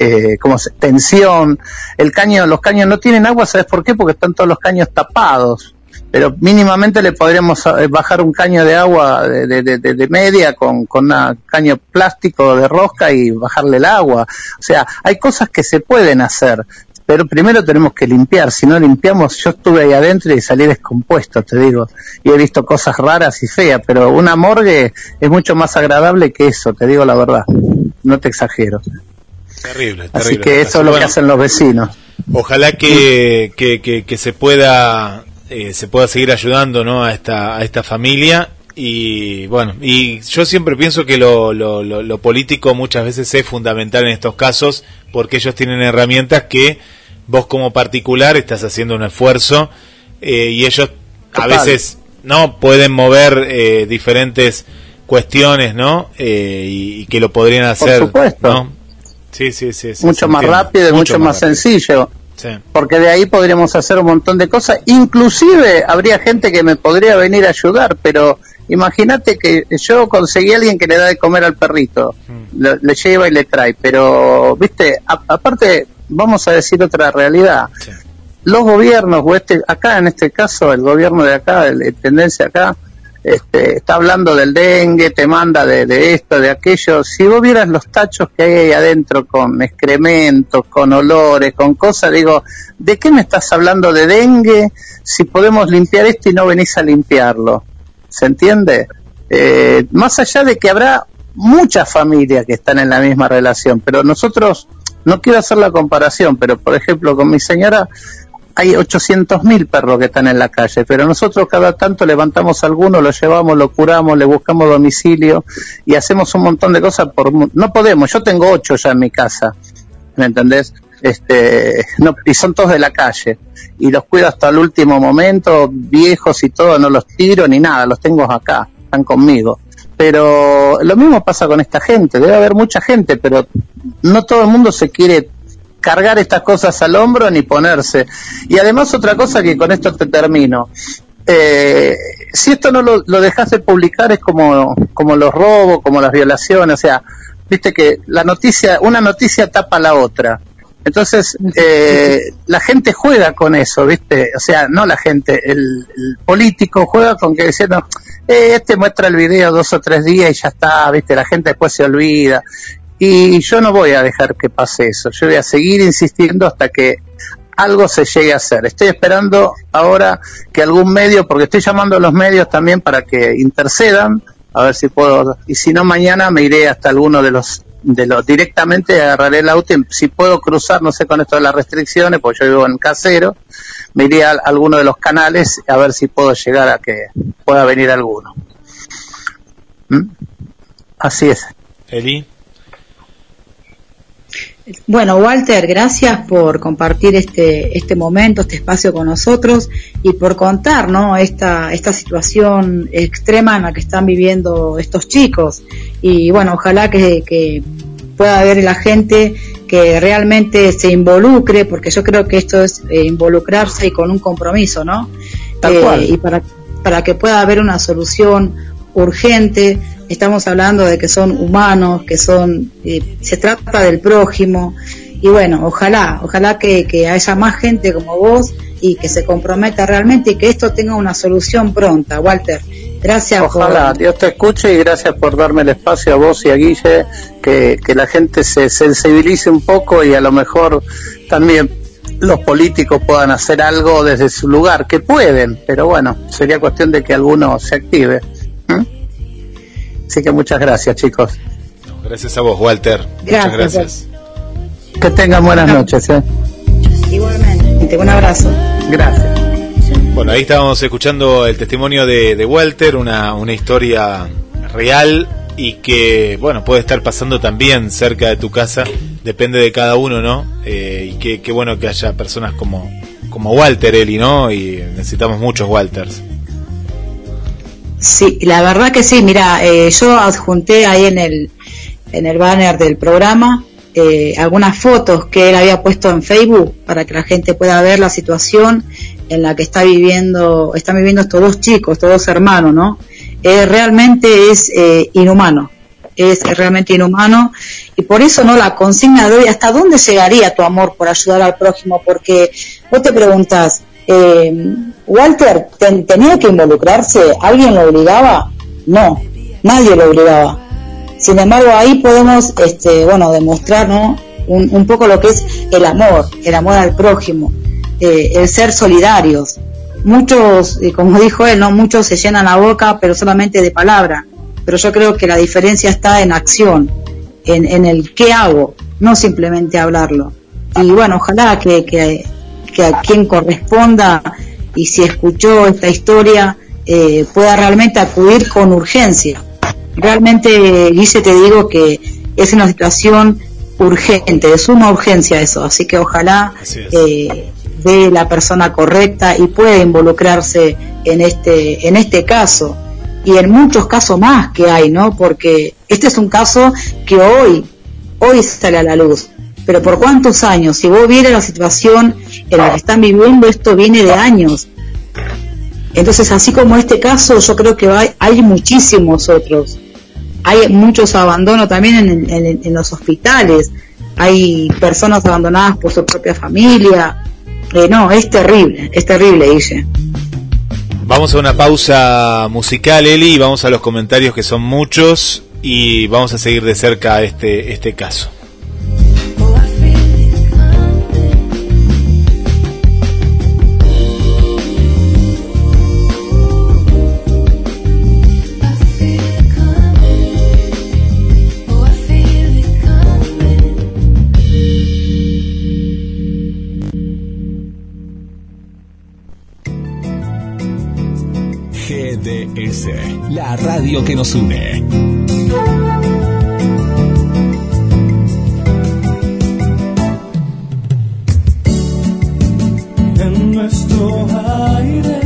Eh, como tensión, el caño, los caños no tienen agua, ¿sabes por qué? Porque están todos los caños tapados, pero mínimamente le podríamos eh, bajar un caño de agua de, de, de, media con, con un caño plástico de rosca y bajarle el agua. O sea, hay cosas que se pueden hacer, pero primero tenemos que limpiar. Si no limpiamos, yo estuve ahí adentro y salí descompuesto, te digo, y he visto cosas raras y feas, pero una morgue es mucho más agradable que eso, te digo la verdad, no te exagero. Terrible, terrible. Así que eso es lo que hacen los vecinos. Ojalá que, que, que, que se pueda eh, se pueda seguir ayudando ¿no? a, esta, a esta familia. Y bueno, y yo siempre pienso que lo, lo, lo, político muchas veces es fundamental en estos casos porque ellos tienen herramientas que vos como particular estás haciendo un esfuerzo eh, y ellos a veces no pueden mover eh, diferentes cuestiones, ¿no? y, que lo podrían hacer, ¿no? Sí, sí, sí. mucho más rápido y mucho, más, sencillo. Porque de ahí podríamos hacer un montón de cosas. Inclusive habría gente que me podría venir a ayudar, pero imagínate que yo conseguí a alguien que le da de comer al perrito, mm. le, lleva y le trae, pero, viste, aparte, vamos a decir otra realidad. Los gobiernos, o este, acá en este caso, el gobierno de acá, la tendencia acá, este, está hablando del dengue, te manda de, esto, de aquello. Si vos vieras los tachos que hay ahí adentro con excrementos, con olores, con cosas, digo, ¿de qué me estás hablando de dengue si podemos limpiar esto y no venís a limpiarlo? ¿Se entiende? Eh, más allá de que habrá muchas familias que están en la misma relación, pero nosotros, no quiero hacer la comparación, pero por ejemplo con mi señora, hay 800.000 perros que están en la calle, pero nosotros cada tanto levantamos alguno, lo llevamos, lo curamos, le buscamos domicilio y hacemos un montón de cosas por no podemos, yo tengo ocho ya en mi casa, ¿me entendés? Este, no, y son todos de la calle y los cuido hasta el último momento, viejos y todo, no los tiro ni nada, los tengo acá, están conmigo. Pero lo mismo pasa con esta gente, debe haber mucha gente, pero no todo el mundo se quiere cargar estas cosas al hombro ni ponerse. Y además otra cosa que con esto te termino. Eh, si esto no lo, lo dejas de publicar es como, como los robos, como las violaciones, o sea, viste que la noticia, una noticia tapa la otra. Entonces, eh, la gente juega con eso, ¿viste? O sea, no la gente, el, político juega con que diciendo, eh, este muestra el video dos o tres días y ya está, ¿viste? La gente después se olvida. Y yo no voy a dejar que pase eso, yo voy a seguir insistiendo hasta que algo se llegue a hacer. Estoy esperando ahora que algún medio, porque estoy llamando a los medios también para que intercedan, a ver si puedo, y si no mañana me iré hasta alguno de los, de los, directamente agarraré el auto, y si puedo cruzar, no sé con esto de las restricciones, porque yo vivo en casero, me iré a alguno de los canales a ver si puedo llegar a que pueda venir alguno. ¿Mm? Así es. Eli. Bueno, Walter, gracias por compartir este, este momento, este espacio con nosotros y por contar ¿no? esta, esta situación extrema en la que están viviendo estos chicos. Y bueno, ojalá que, que pueda haber la gente que realmente se involucre, porque yo creo que esto es eh, involucrarse y con un compromiso, ¿no? Tal cual. Eh, y para, para que pueda haber una solución urgente estamos hablando de que son humanos, que son, eh, se trata del prójimo, y bueno, ojalá, ojalá que, haya más gente como vos y que se comprometa realmente y que esto tenga una solución pronta. Walter, gracias. Ojalá, Dios te escuche y gracias por darme el espacio a vos y a Guille, que la gente se sensibilice un poco y a lo mejor también los políticos puedan hacer algo desde su lugar, que pueden, pero bueno, sería cuestión de que alguno se active. Así que muchas gracias, chicos. Gracias a vos, Walter. Muchas gracias. Que tengan buenas noches. ¿eh? Igualmente, un abrazo. Gracias. Bueno, ahí estábamos escuchando el testimonio de, de Walter, una, una historia real y que, bueno, puede estar pasando también cerca de tu casa, depende de cada uno, ¿no? Eh, y qué, qué bueno que haya personas como, como Walter, Eli, ¿no? Y necesitamos muchos Walters. Sí, la verdad que sí, mira, eh, yo adjunté ahí en el, en el banner del programa eh, algunas fotos que él había puesto en Facebook para que la gente pueda ver la situación en la que está viviendo, están viviendo estos dos chicos, estos dos hermanos, ¿no? Eh, realmente es eh, inhumano, es realmente inhumano y por eso no la consigna de hoy, ¿hasta dónde llegaría tu amor por ayudar al prójimo? Porque vos te preguntas, eh, Walter, ¿tenía que involucrarse? ¿Alguien lo obligaba? No, nadie lo obligaba. Sin embargo, ahí podemos, este, bueno, demostrar, ¿no? Un, un poco lo que es el amor, el amor al prójimo, eh, el ser solidarios. Muchos, eh, como dijo él, no muchos se llenan la boca, pero solamente de palabra. Pero yo creo que la diferencia está en acción, en, el qué hago, no simplemente hablarlo. Y bueno, ojalá que, que a quien corresponda y si escuchó esta historia eh, pueda realmente acudir con urgencia. Realmente, Guille, te digo que es una situación urgente, de suma urgencia eso, así que ojalá eh, de la persona correcta y pueda involucrarse en este, en este caso y en muchos casos más que hay, ¿no? Porque este es un caso que hoy, hoy sale a la luz. Pero por cuántos años, si vos vieras la situación en la que están viviendo, esto viene de años. Entonces, así como este caso, yo creo que hay, hay muchísimos otros. Hay muchos abandonos también en, en, en, los hospitales. Hay personas abandonadas por su propia familia. Eh, no, es terrible, es terrible, Guille. Vamos a una pausa musical, Eli, vamos a los comentarios que son muchos y vamos a seguir de cerca este, este caso. GDS, la radio que nos une. En nuestro aire,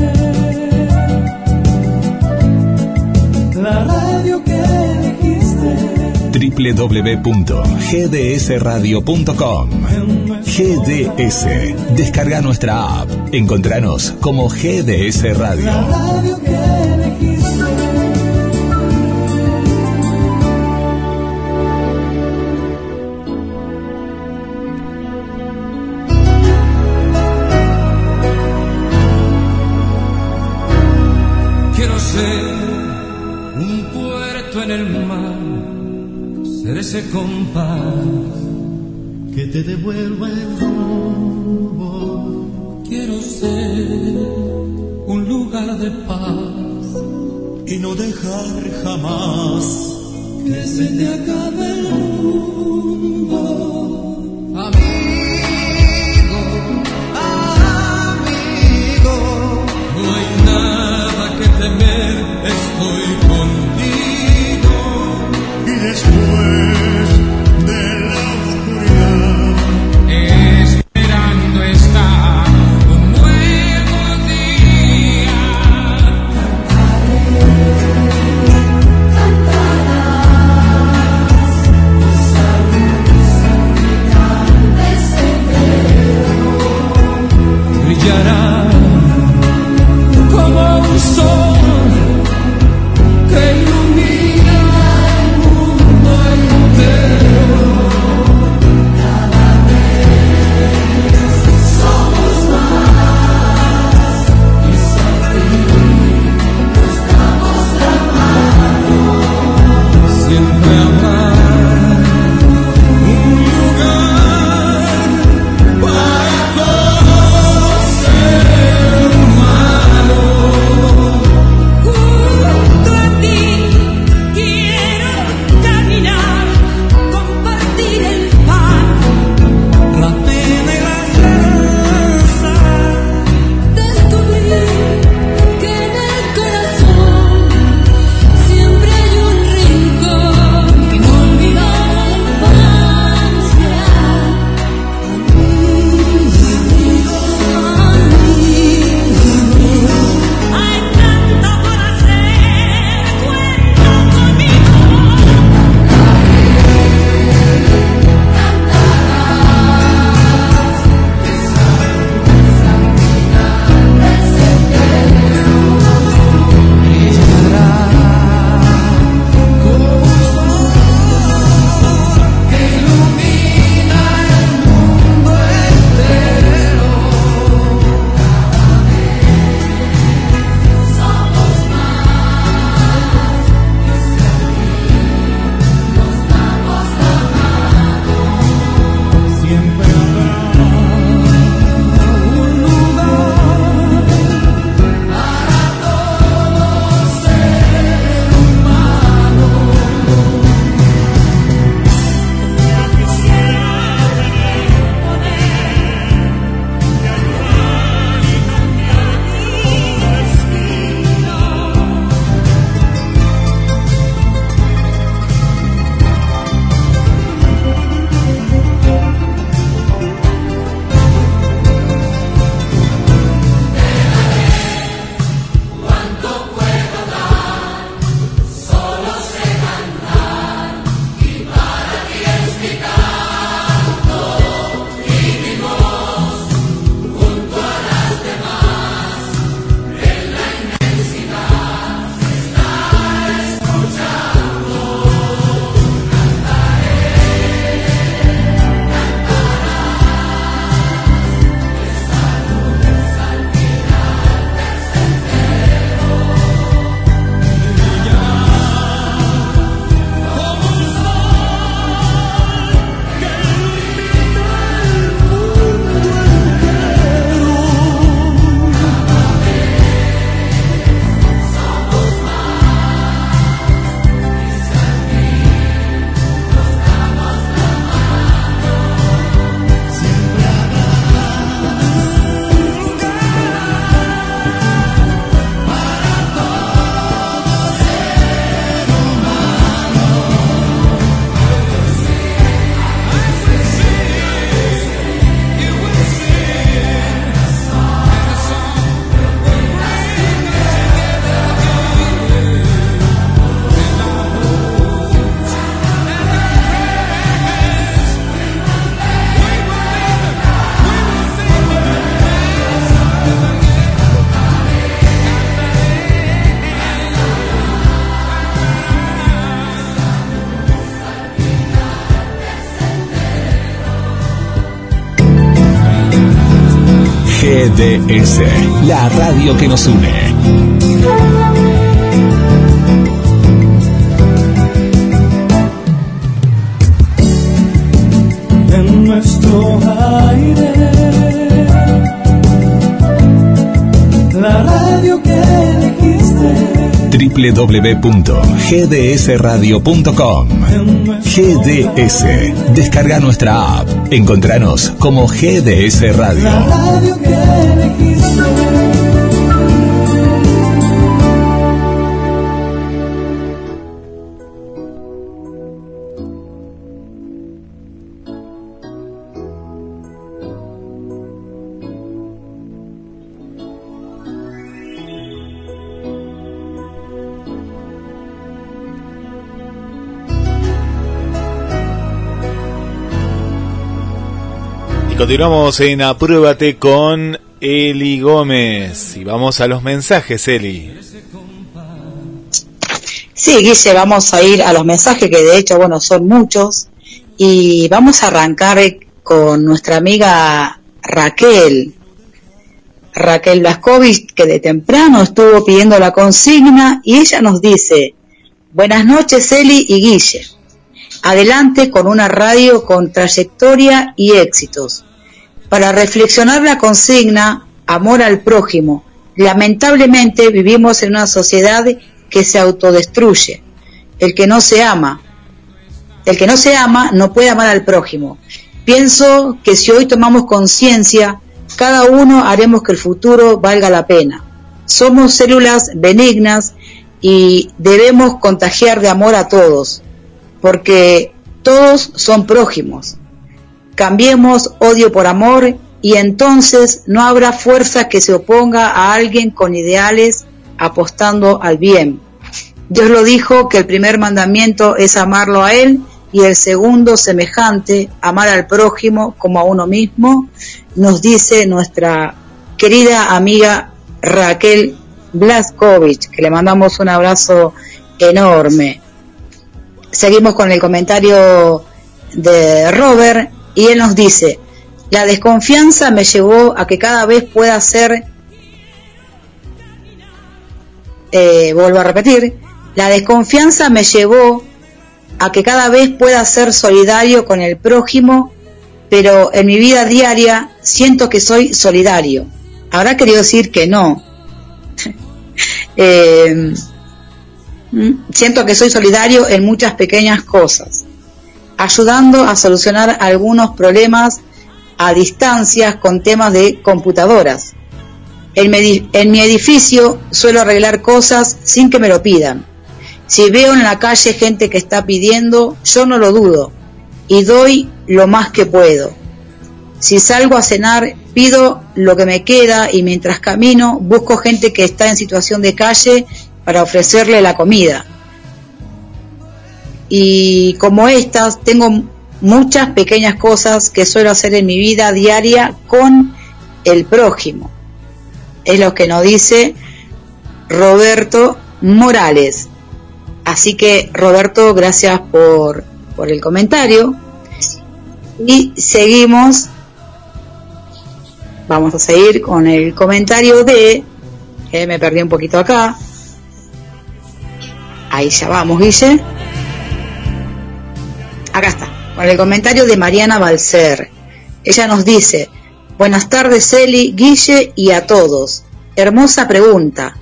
la radio que elegiste. www.gdsradio.com GDS. Descarga nuestra app. Encontranos como GDS Radio. La radio que nos une. en nuestro aire. La radio que elegiste www.gdsradio.com GDS. Descarga nuestra app. Encontranos como GDS La Radio. radio que elegiste. Continuamos en Apruébate con Eli Gómez. Y vamos a los mensajes, Eli. Sí, Guille, vamos a ir a los mensajes que de hecho, bueno, son muchos. Y vamos a arrancar con nuestra amiga Raquel. Raquel Blaskovich, que de temprano estuvo pidiendo la consigna y ella nos dice, Buenas noches, Eli y Guille. Adelante con una radio con trayectoria y éxitos. Para reflexionar la consigna amor al prójimo, lamentablemente vivimos en una sociedad que se autodestruye. El que no se ama, el que no se ama no puede amar al prójimo. Pienso que si hoy tomamos conciencia, cada uno haremos que el futuro valga la pena. Somos células benignas y debemos contagiar de amor a todos, porque todos son prójimos. Cambiemos odio por amor y entonces no habrá fuerza que se oponga a alguien con ideales apostando al bien. Dios lo dijo que el primer mandamiento es amarlo a Él y el segundo semejante, amar al prójimo como a uno mismo, nos dice nuestra querida amiga Raquel Blaskovich, que le mandamos un abrazo enorme. Seguimos con el comentario de Robert y él nos dice, la desconfianza me llevó a que cada vez pueda ser, eh, vuelvo a repetir, la desconfianza me llevó a que cada vez pueda ser solidario con el prójimo, pero en mi vida diaria siento que soy solidario. Habrá querido decir que no. Eh, mm, siento que soy solidario en muchas pequeñas cosas, ayudando a solucionar algunos problemas a distancias con temas de computadoras. En mi, edificio suelo arreglar cosas sin que me lo pidan. Si veo en la calle gente que está pidiendo, yo no lo dudo y doy lo más que puedo. Si salgo a cenar, pido lo que me queda y mientras camino busco gente que está en situación de calle para ofrecerle la comida. Y como estas, tengo muchas pequeñas cosas que suelo hacer en mi vida diaria con el prójimo. Es lo que nos dice Roberto Morales. Así que Roberto, gracias por, por el comentario. Y seguimos. Vamos a seguir con el comentario de... Que me perdí un poquito acá. Ahí ya vamos, Guille. Acá está. Con el comentario de Mariana Balcer. Ella nos dice, buenas tardes Eli, Guille y a todos. Hermosa pregunta.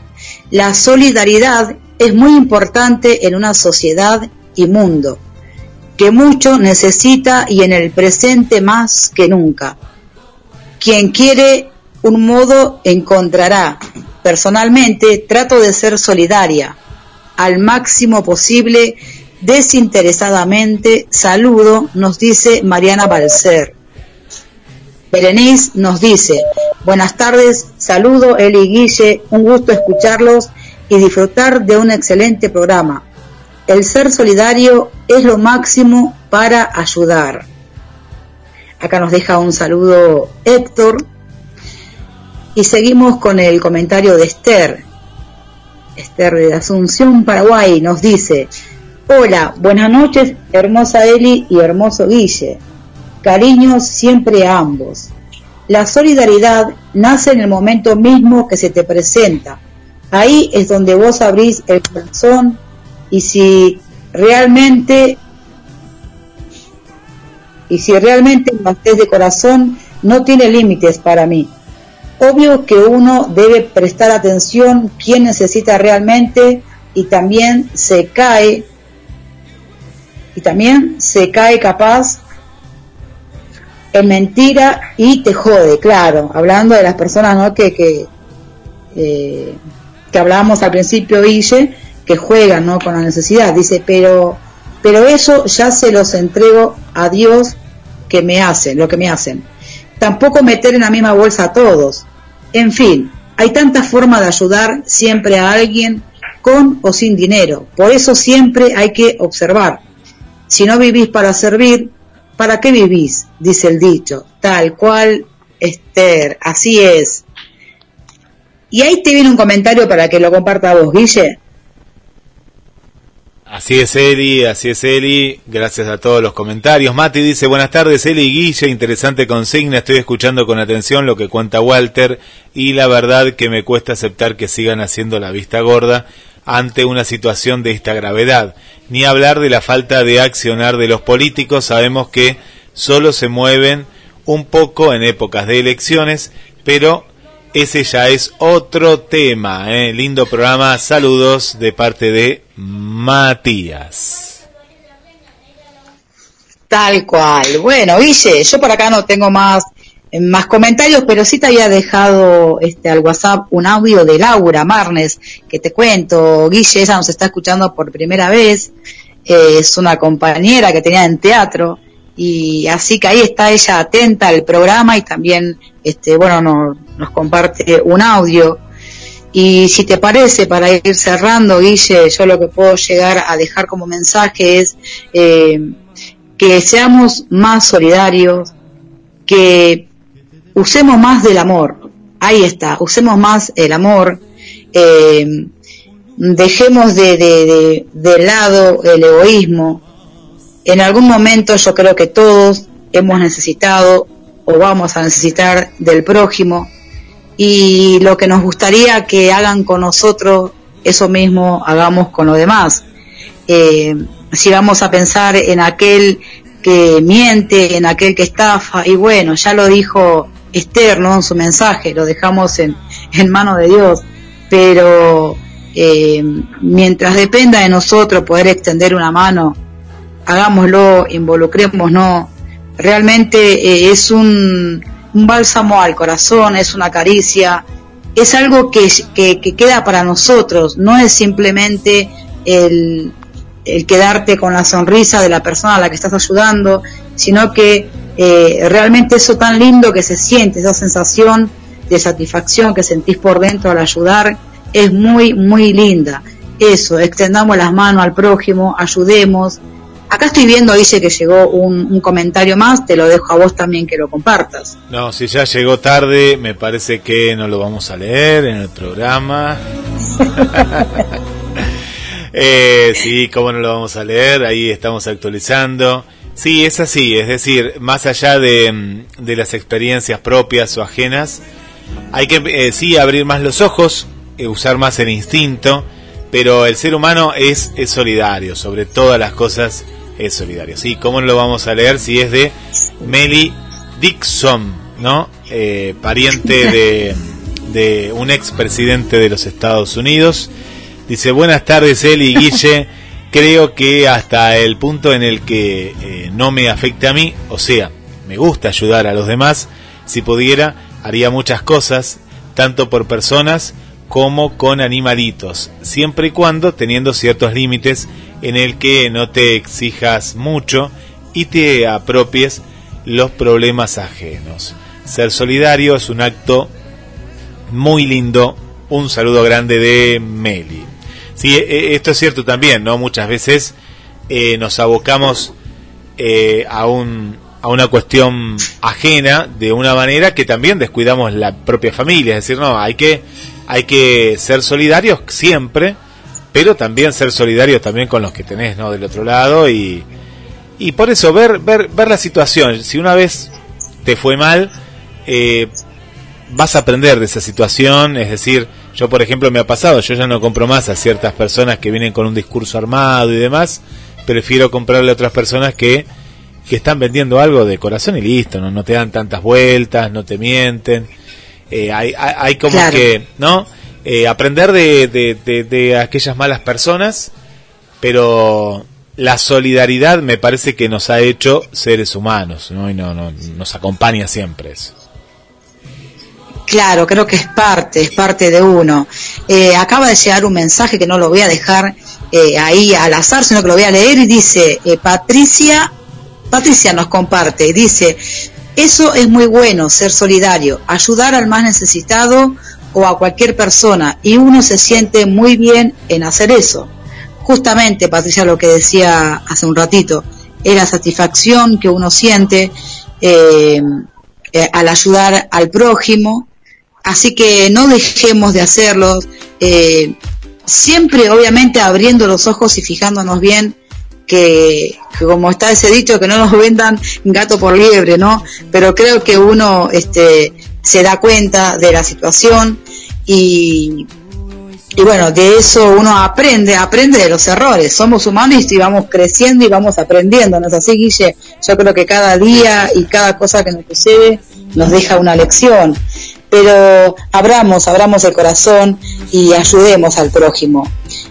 La solidaridad es muy importante en una sociedad y mundo que mucho necesita y en el presente más que nunca. Quien quiere un modo encontrará. Personalmente trato de ser solidaria al máximo posible, desinteresadamente. Saludo, nos dice Mariana Balcer. Berenice nos dice, buenas tardes, saludo Eli Guille, un gusto escucharlos y disfrutar de un excelente programa. El ser solidario es lo máximo para ayudar. Acá nos deja un saludo Héctor. Y seguimos con el comentario de Esther. Esther de Asunción, Paraguay, nos dice, hola, buenas noches, hermosa Eli y hermoso Guille. Cariños siempre a ambos. La solidaridad nace en el momento mismo que se te presenta. Ahí es donde vos abrís el corazón y si realmente y si realmente lo haces de corazón no tiene límites para mí. Obvio que uno debe prestar atención quién necesita realmente y también se cae y también se cae capaz en mentira y te jode, claro, hablando de las personas ¿no? que, que, eh, que hablábamos al principio, Guille, que juegan ¿no? con la necesidad, dice, pero, pero eso ya se los entrego a Dios que me hacen, lo que me hacen. Tampoco meter en la misma bolsa a todos. En fin, hay tantas formas de ayudar siempre a alguien con o sin dinero. Por eso siempre hay que observar. Si no vivís para servir, ¿para qué vivís? Dice el dicho. Tal cual, Esther. Así es. Y ahí te viene un comentario para que lo comparta vos, Guille. Así es Eli, así es Eli, gracias a todos los comentarios. Mati dice, buenas tardes Eli y Guille, interesante consigna, estoy escuchando con atención lo que cuenta Walter y la verdad que me cuesta aceptar que sigan haciendo la vista gorda ante una situación de esta gravedad. Ni hablar de la falta de accionar de los políticos, sabemos que solo se mueven un poco en épocas de elecciones, pero ese ya es otro tema. ¿eh? Lindo programa, saludos de parte de Matías. Tal cual. Bueno, Guille, yo por acá no tengo más más comentarios, pero sí te había dejado este al WhatsApp un audio de Laura Marnes, que te cuento, Guille, ella nos está escuchando por primera vez, eh, es una compañera que tenía en teatro, y así que ahí está ella atenta al programa y también, este, bueno, no- nos comparte un audio. Y si te parece, para ir cerrando, Guille, yo lo que puedo llegar a dejar como mensaje es eh, que seamos más solidarios, que usemos más del amor. Ahí está, usemos más el amor. eh, dejemos de, de, de, de lado el egoísmo. En algún momento yo creo que todos hemos necesitado o vamos a necesitar del prójimo y lo que nos gustaría que hagan con nosotros, eso mismo hagamos con los demás. Eh, si vamos a pensar en aquel que miente, en aquel que estafa, y bueno, ya lo dijo Esther, ¿no? En su mensaje, lo dejamos en, en de Dios, pero eh, mientras dependa de nosotros poder extender una mano, hagámoslo, involucrémonos, realmente eh, es un, un bálsamo al corazón, es una caricia, es algo que, que, que queda para nosotros, no es simplemente el, el quedarte con la sonrisa de la persona a la que estás ayudando, sino que eh, realmente eso tan lindo que se siente, esa sensación de satisfacción que sentís por dentro al ayudar, es muy, muy linda. Eso, extendamos las manos al prójimo, ayudemos. Acá estoy viendo, dice que llegó un, un comentario más, te lo dejo a vos también que lo compartas. No, si ya llegó tarde, me parece que no lo vamos a leer en el programa. eh, sí, cómo no lo vamos a leer, ahí estamos actualizando. Sí, es así, es decir, más allá de, mm, de las experiencias propias o ajenas, hay que eh, sí abrir más los ojos, eh, usar más el instinto, pero el ser humano es, es solidario, sobre todas las cosas es solidario. Sí, ¿cómo lo vamos a leer si es de Meli Dixon, ¿no? Eh, pariente de, de un expresidente de los Estados Unidos. Dice, buenas tardes Eli Guille, creo que hasta el punto en el que eh, no me afecte a mí, o sea, me gusta ayudar a los demás, si pudiera, haría muchas cosas, tanto por personas como con animalitos, siempre y cuando teniendo ciertos límites en el que no te exijas mucho y te apropies los problemas ajenos. Ser solidario es un acto muy lindo. Un saludo grande de Meli. Sí, eh, esto es cierto también, ¿no? Muchas veces eh, nos abocamos eh, a, un, a una cuestión ajena de una manera que también descuidamos la propia familia. Es decir, no, hay que, hay que ser solidarios siempre, pero también ser solidarios también con los que tenés, ¿no? Del otro lado y, y por eso ver, ver, ver la situación. Si una vez te fue mal, eh, vas a aprender de esa situación, es decir, yo por ejemplo me ha pasado, yo ya no compro más a ciertas personas que vienen con un discurso armado y demás, prefiero comprarle a otras personas que, que están vendiendo algo de corazón y listo, no, no te dan tantas vueltas, no te mienten, eh, hay, hay, hay como Claro. que, ¿no? Eh, aprender de, de, de, de aquellas malas personas, pero la solidaridad me parece que nos ha hecho seres humanos, ¿no? Y no, no, nos acompaña siempre eso. Claro, creo que es parte, es parte de uno. Eh, acaba de llegar un mensaje que no lo voy a dejar eh, ahí al azar, sino que lo voy a leer y dice, eh, Patricia, Patricia nos comparte, dice, eso es muy bueno, ser solidario, ayudar al más necesitado o a cualquier persona, y uno se siente muy bien en hacer eso. Justamente, Patricia, lo que decía hace un ratito, es la satisfacción que uno siente al ayudar al prójimo, así que no dejemos de hacerlo, eh, siempre obviamente abriendo los ojos y fijándonos bien que, que como está ese dicho que no nos vendan gato por liebre, ¿no? Pero creo que uno este se da cuenta de la situación y y bueno, de eso uno aprende, aprende de los errores. Somos humanos y vamos creciendo y vamos aprendiendo. ¿No es así, Guille? Yo creo que cada día y cada cosa que nos sucede nos deja una lección. Pero abramos, abramos el corazón y ayudemos al prójimo.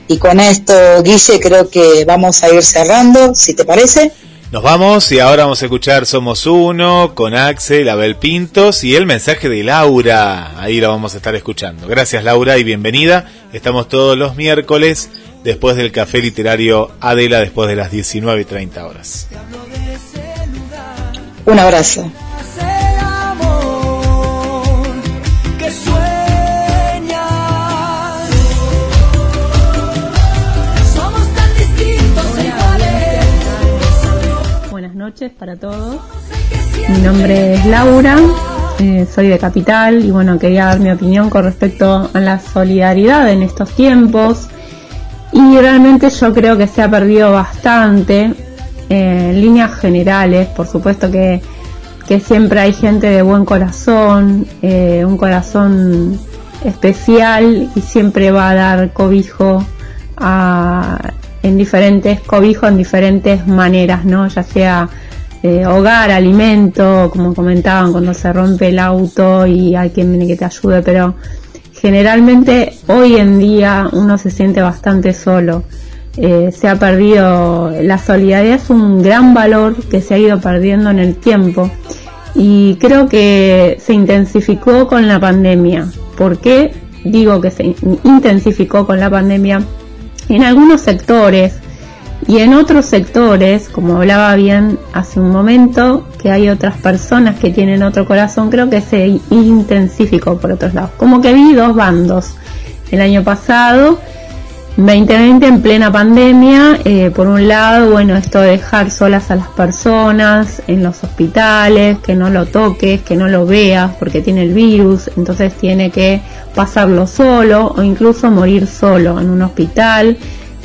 Y con esto, Guille, creo que vamos a ir cerrando, si te parece. Nos vamos y ahora vamos a escuchar Somos Uno con Axel, Abel Pintos y el mensaje de Laura. Ahí lo vamos a estar escuchando. Gracias Laura y bienvenida. Estamos todos los miércoles después del café literario Adela después de las 19 y 30 horas. Un abrazo. Noches para todos. Mi nombre es Laura, eh, soy de Capital y bueno, quería dar mi opinión con respecto a la solidaridad en estos tiempos. Y realmente yo creo que se ha perdido bastante eh, en líneas generales. Por supuesto que, siempre hay gente de buen corazón, eh, un corazón especial y siempre va a dar cobijo a, en diferentes cobijo en diferentes maneras, ¿no? Ya sea eh, hogar, alimento, como comentaban cuando se rompe el auto y hay quien viene que te ayude, pero generalmente hoy en día uno se siente bastante solo. Eh, se ha perdido, la solidaridad es un gran valor que se ha ido perdiendo en el tiempo y creo que se intensificó con la pandemia. ¿Por qué digo que se in- intensificó con la pandemia? En algunos sectores y en otros sectores, como hablaba bien hace un momento, que hay otras personas que tienen otro corazón, creo que se intensificó por otros lados. Como que vi dos bandos. El año pasado 2020 en plena pandemia, eh, por un lado, bueno, esto de dejar solas a las personas en los hospitales, que no lo toques, que no lo veas porque tiene el virus, entonces tiene que pasarlo solo o incluso morir solo en un hospital,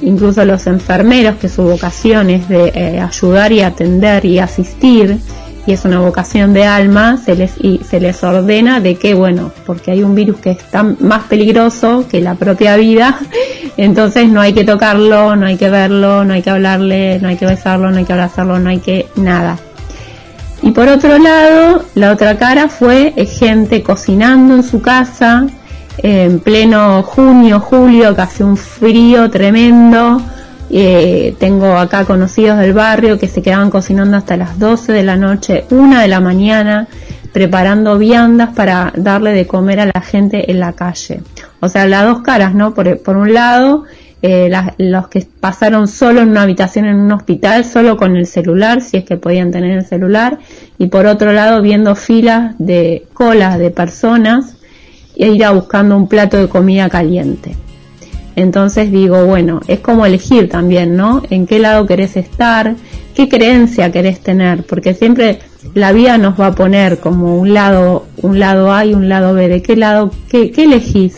incluso los enfermeros que su vocación es de eh, ayudar y atender y asistir, y es una vocación de alma, se les, se les ordena de que, bueno, porque hay un virus que es tan más peligroso que la propia vida, entonces no hay que tocarlo, no hay que verlo, no hay que hablarle, no hay que besarlo, no hay que abrazarlo, no hay que nada. Y por otro lado, la otra cara fue gente cocinando en su casa, en pleno junio, julio, que hace un frío tremendo. Eh, tengo acá conocidos del barrio que se quedaban cocinando hasta las 12 de la noche, una de la mañana, preparando viandas para darle de comer a la gente en la calle. O sea, las dos caras, ¿no? Por, un lado, eh, los que pasaron solo en una habitación en un hospital, solo con el celular, si es que podían tener el celular, y por otro lado, viendo filas de colas de personas e ir a buscando un plato de comida caliente. Entonces digo, bueno, es como elegir también, ¿no? En qué lado querés estar, qué creencia querés tener, porque siempre la vida nos va a poner como un lado, un lado A y un lado B. ¿De qué lado, qué, qué elegís?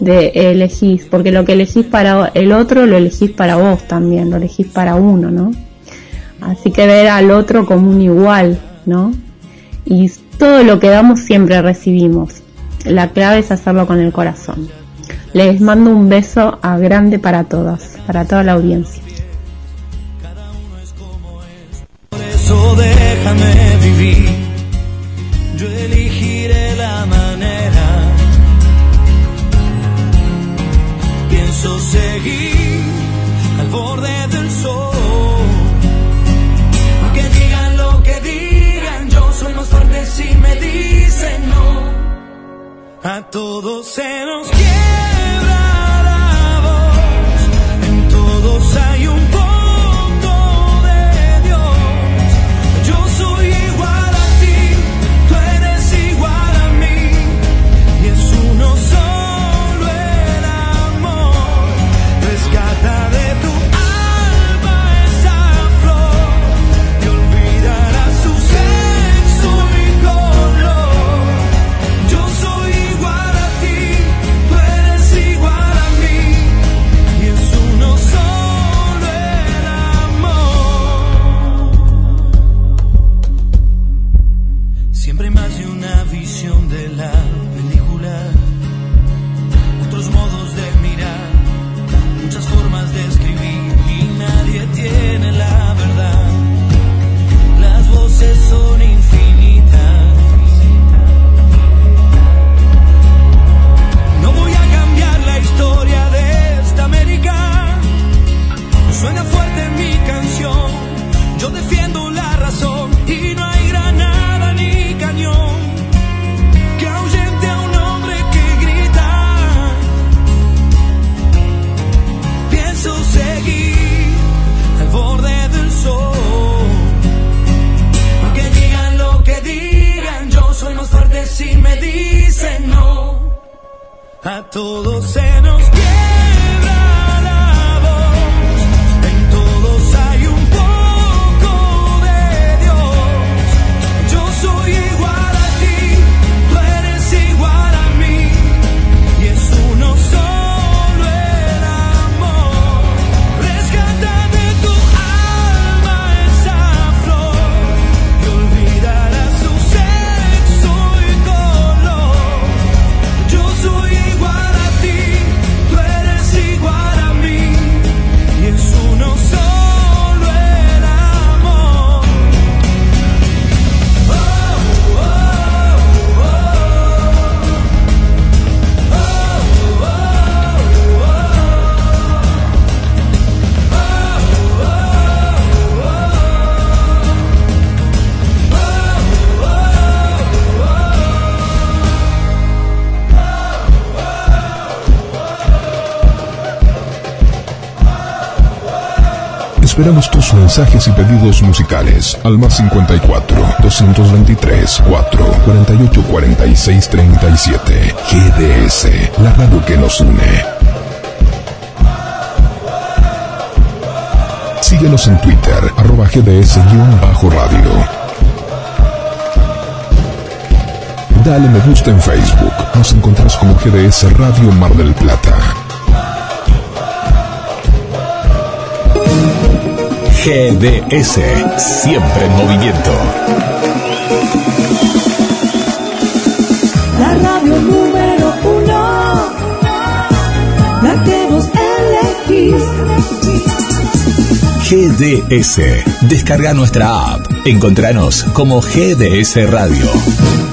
De elegís, porque lo que elegís para el otro lo elegís para vos también, lo elegís para uno, ¿no? Así que ver al otro como un igual, ¿no? Y todo lo que damos siempre recibimos. La clave es hacerlo con el corazón. Les mando un beso a grande para todos, para toda la audiencia. Por eso déjame vivir. Yo elegiré la manera. Pienso seguir al borde del sol. Aunque digan lo que digan, yo soy más fuerte si me dicen no. A todos se nos quiebra todos se nos quiebra Esperamos tus mensajes y pedidos musicales al más 54 223 4 48 46 37 GDS, la radio que nos une. Síguenos en Twitter, arroba GDS-radio. Dale me gusta en Facebook. Nos encontrás como GDS Radio Mar del Plata. GDS, siempre en movimiento. La radio número uno, la que vos elegís. GDS, descarga nuestra app. Encontranos como GDS Radio.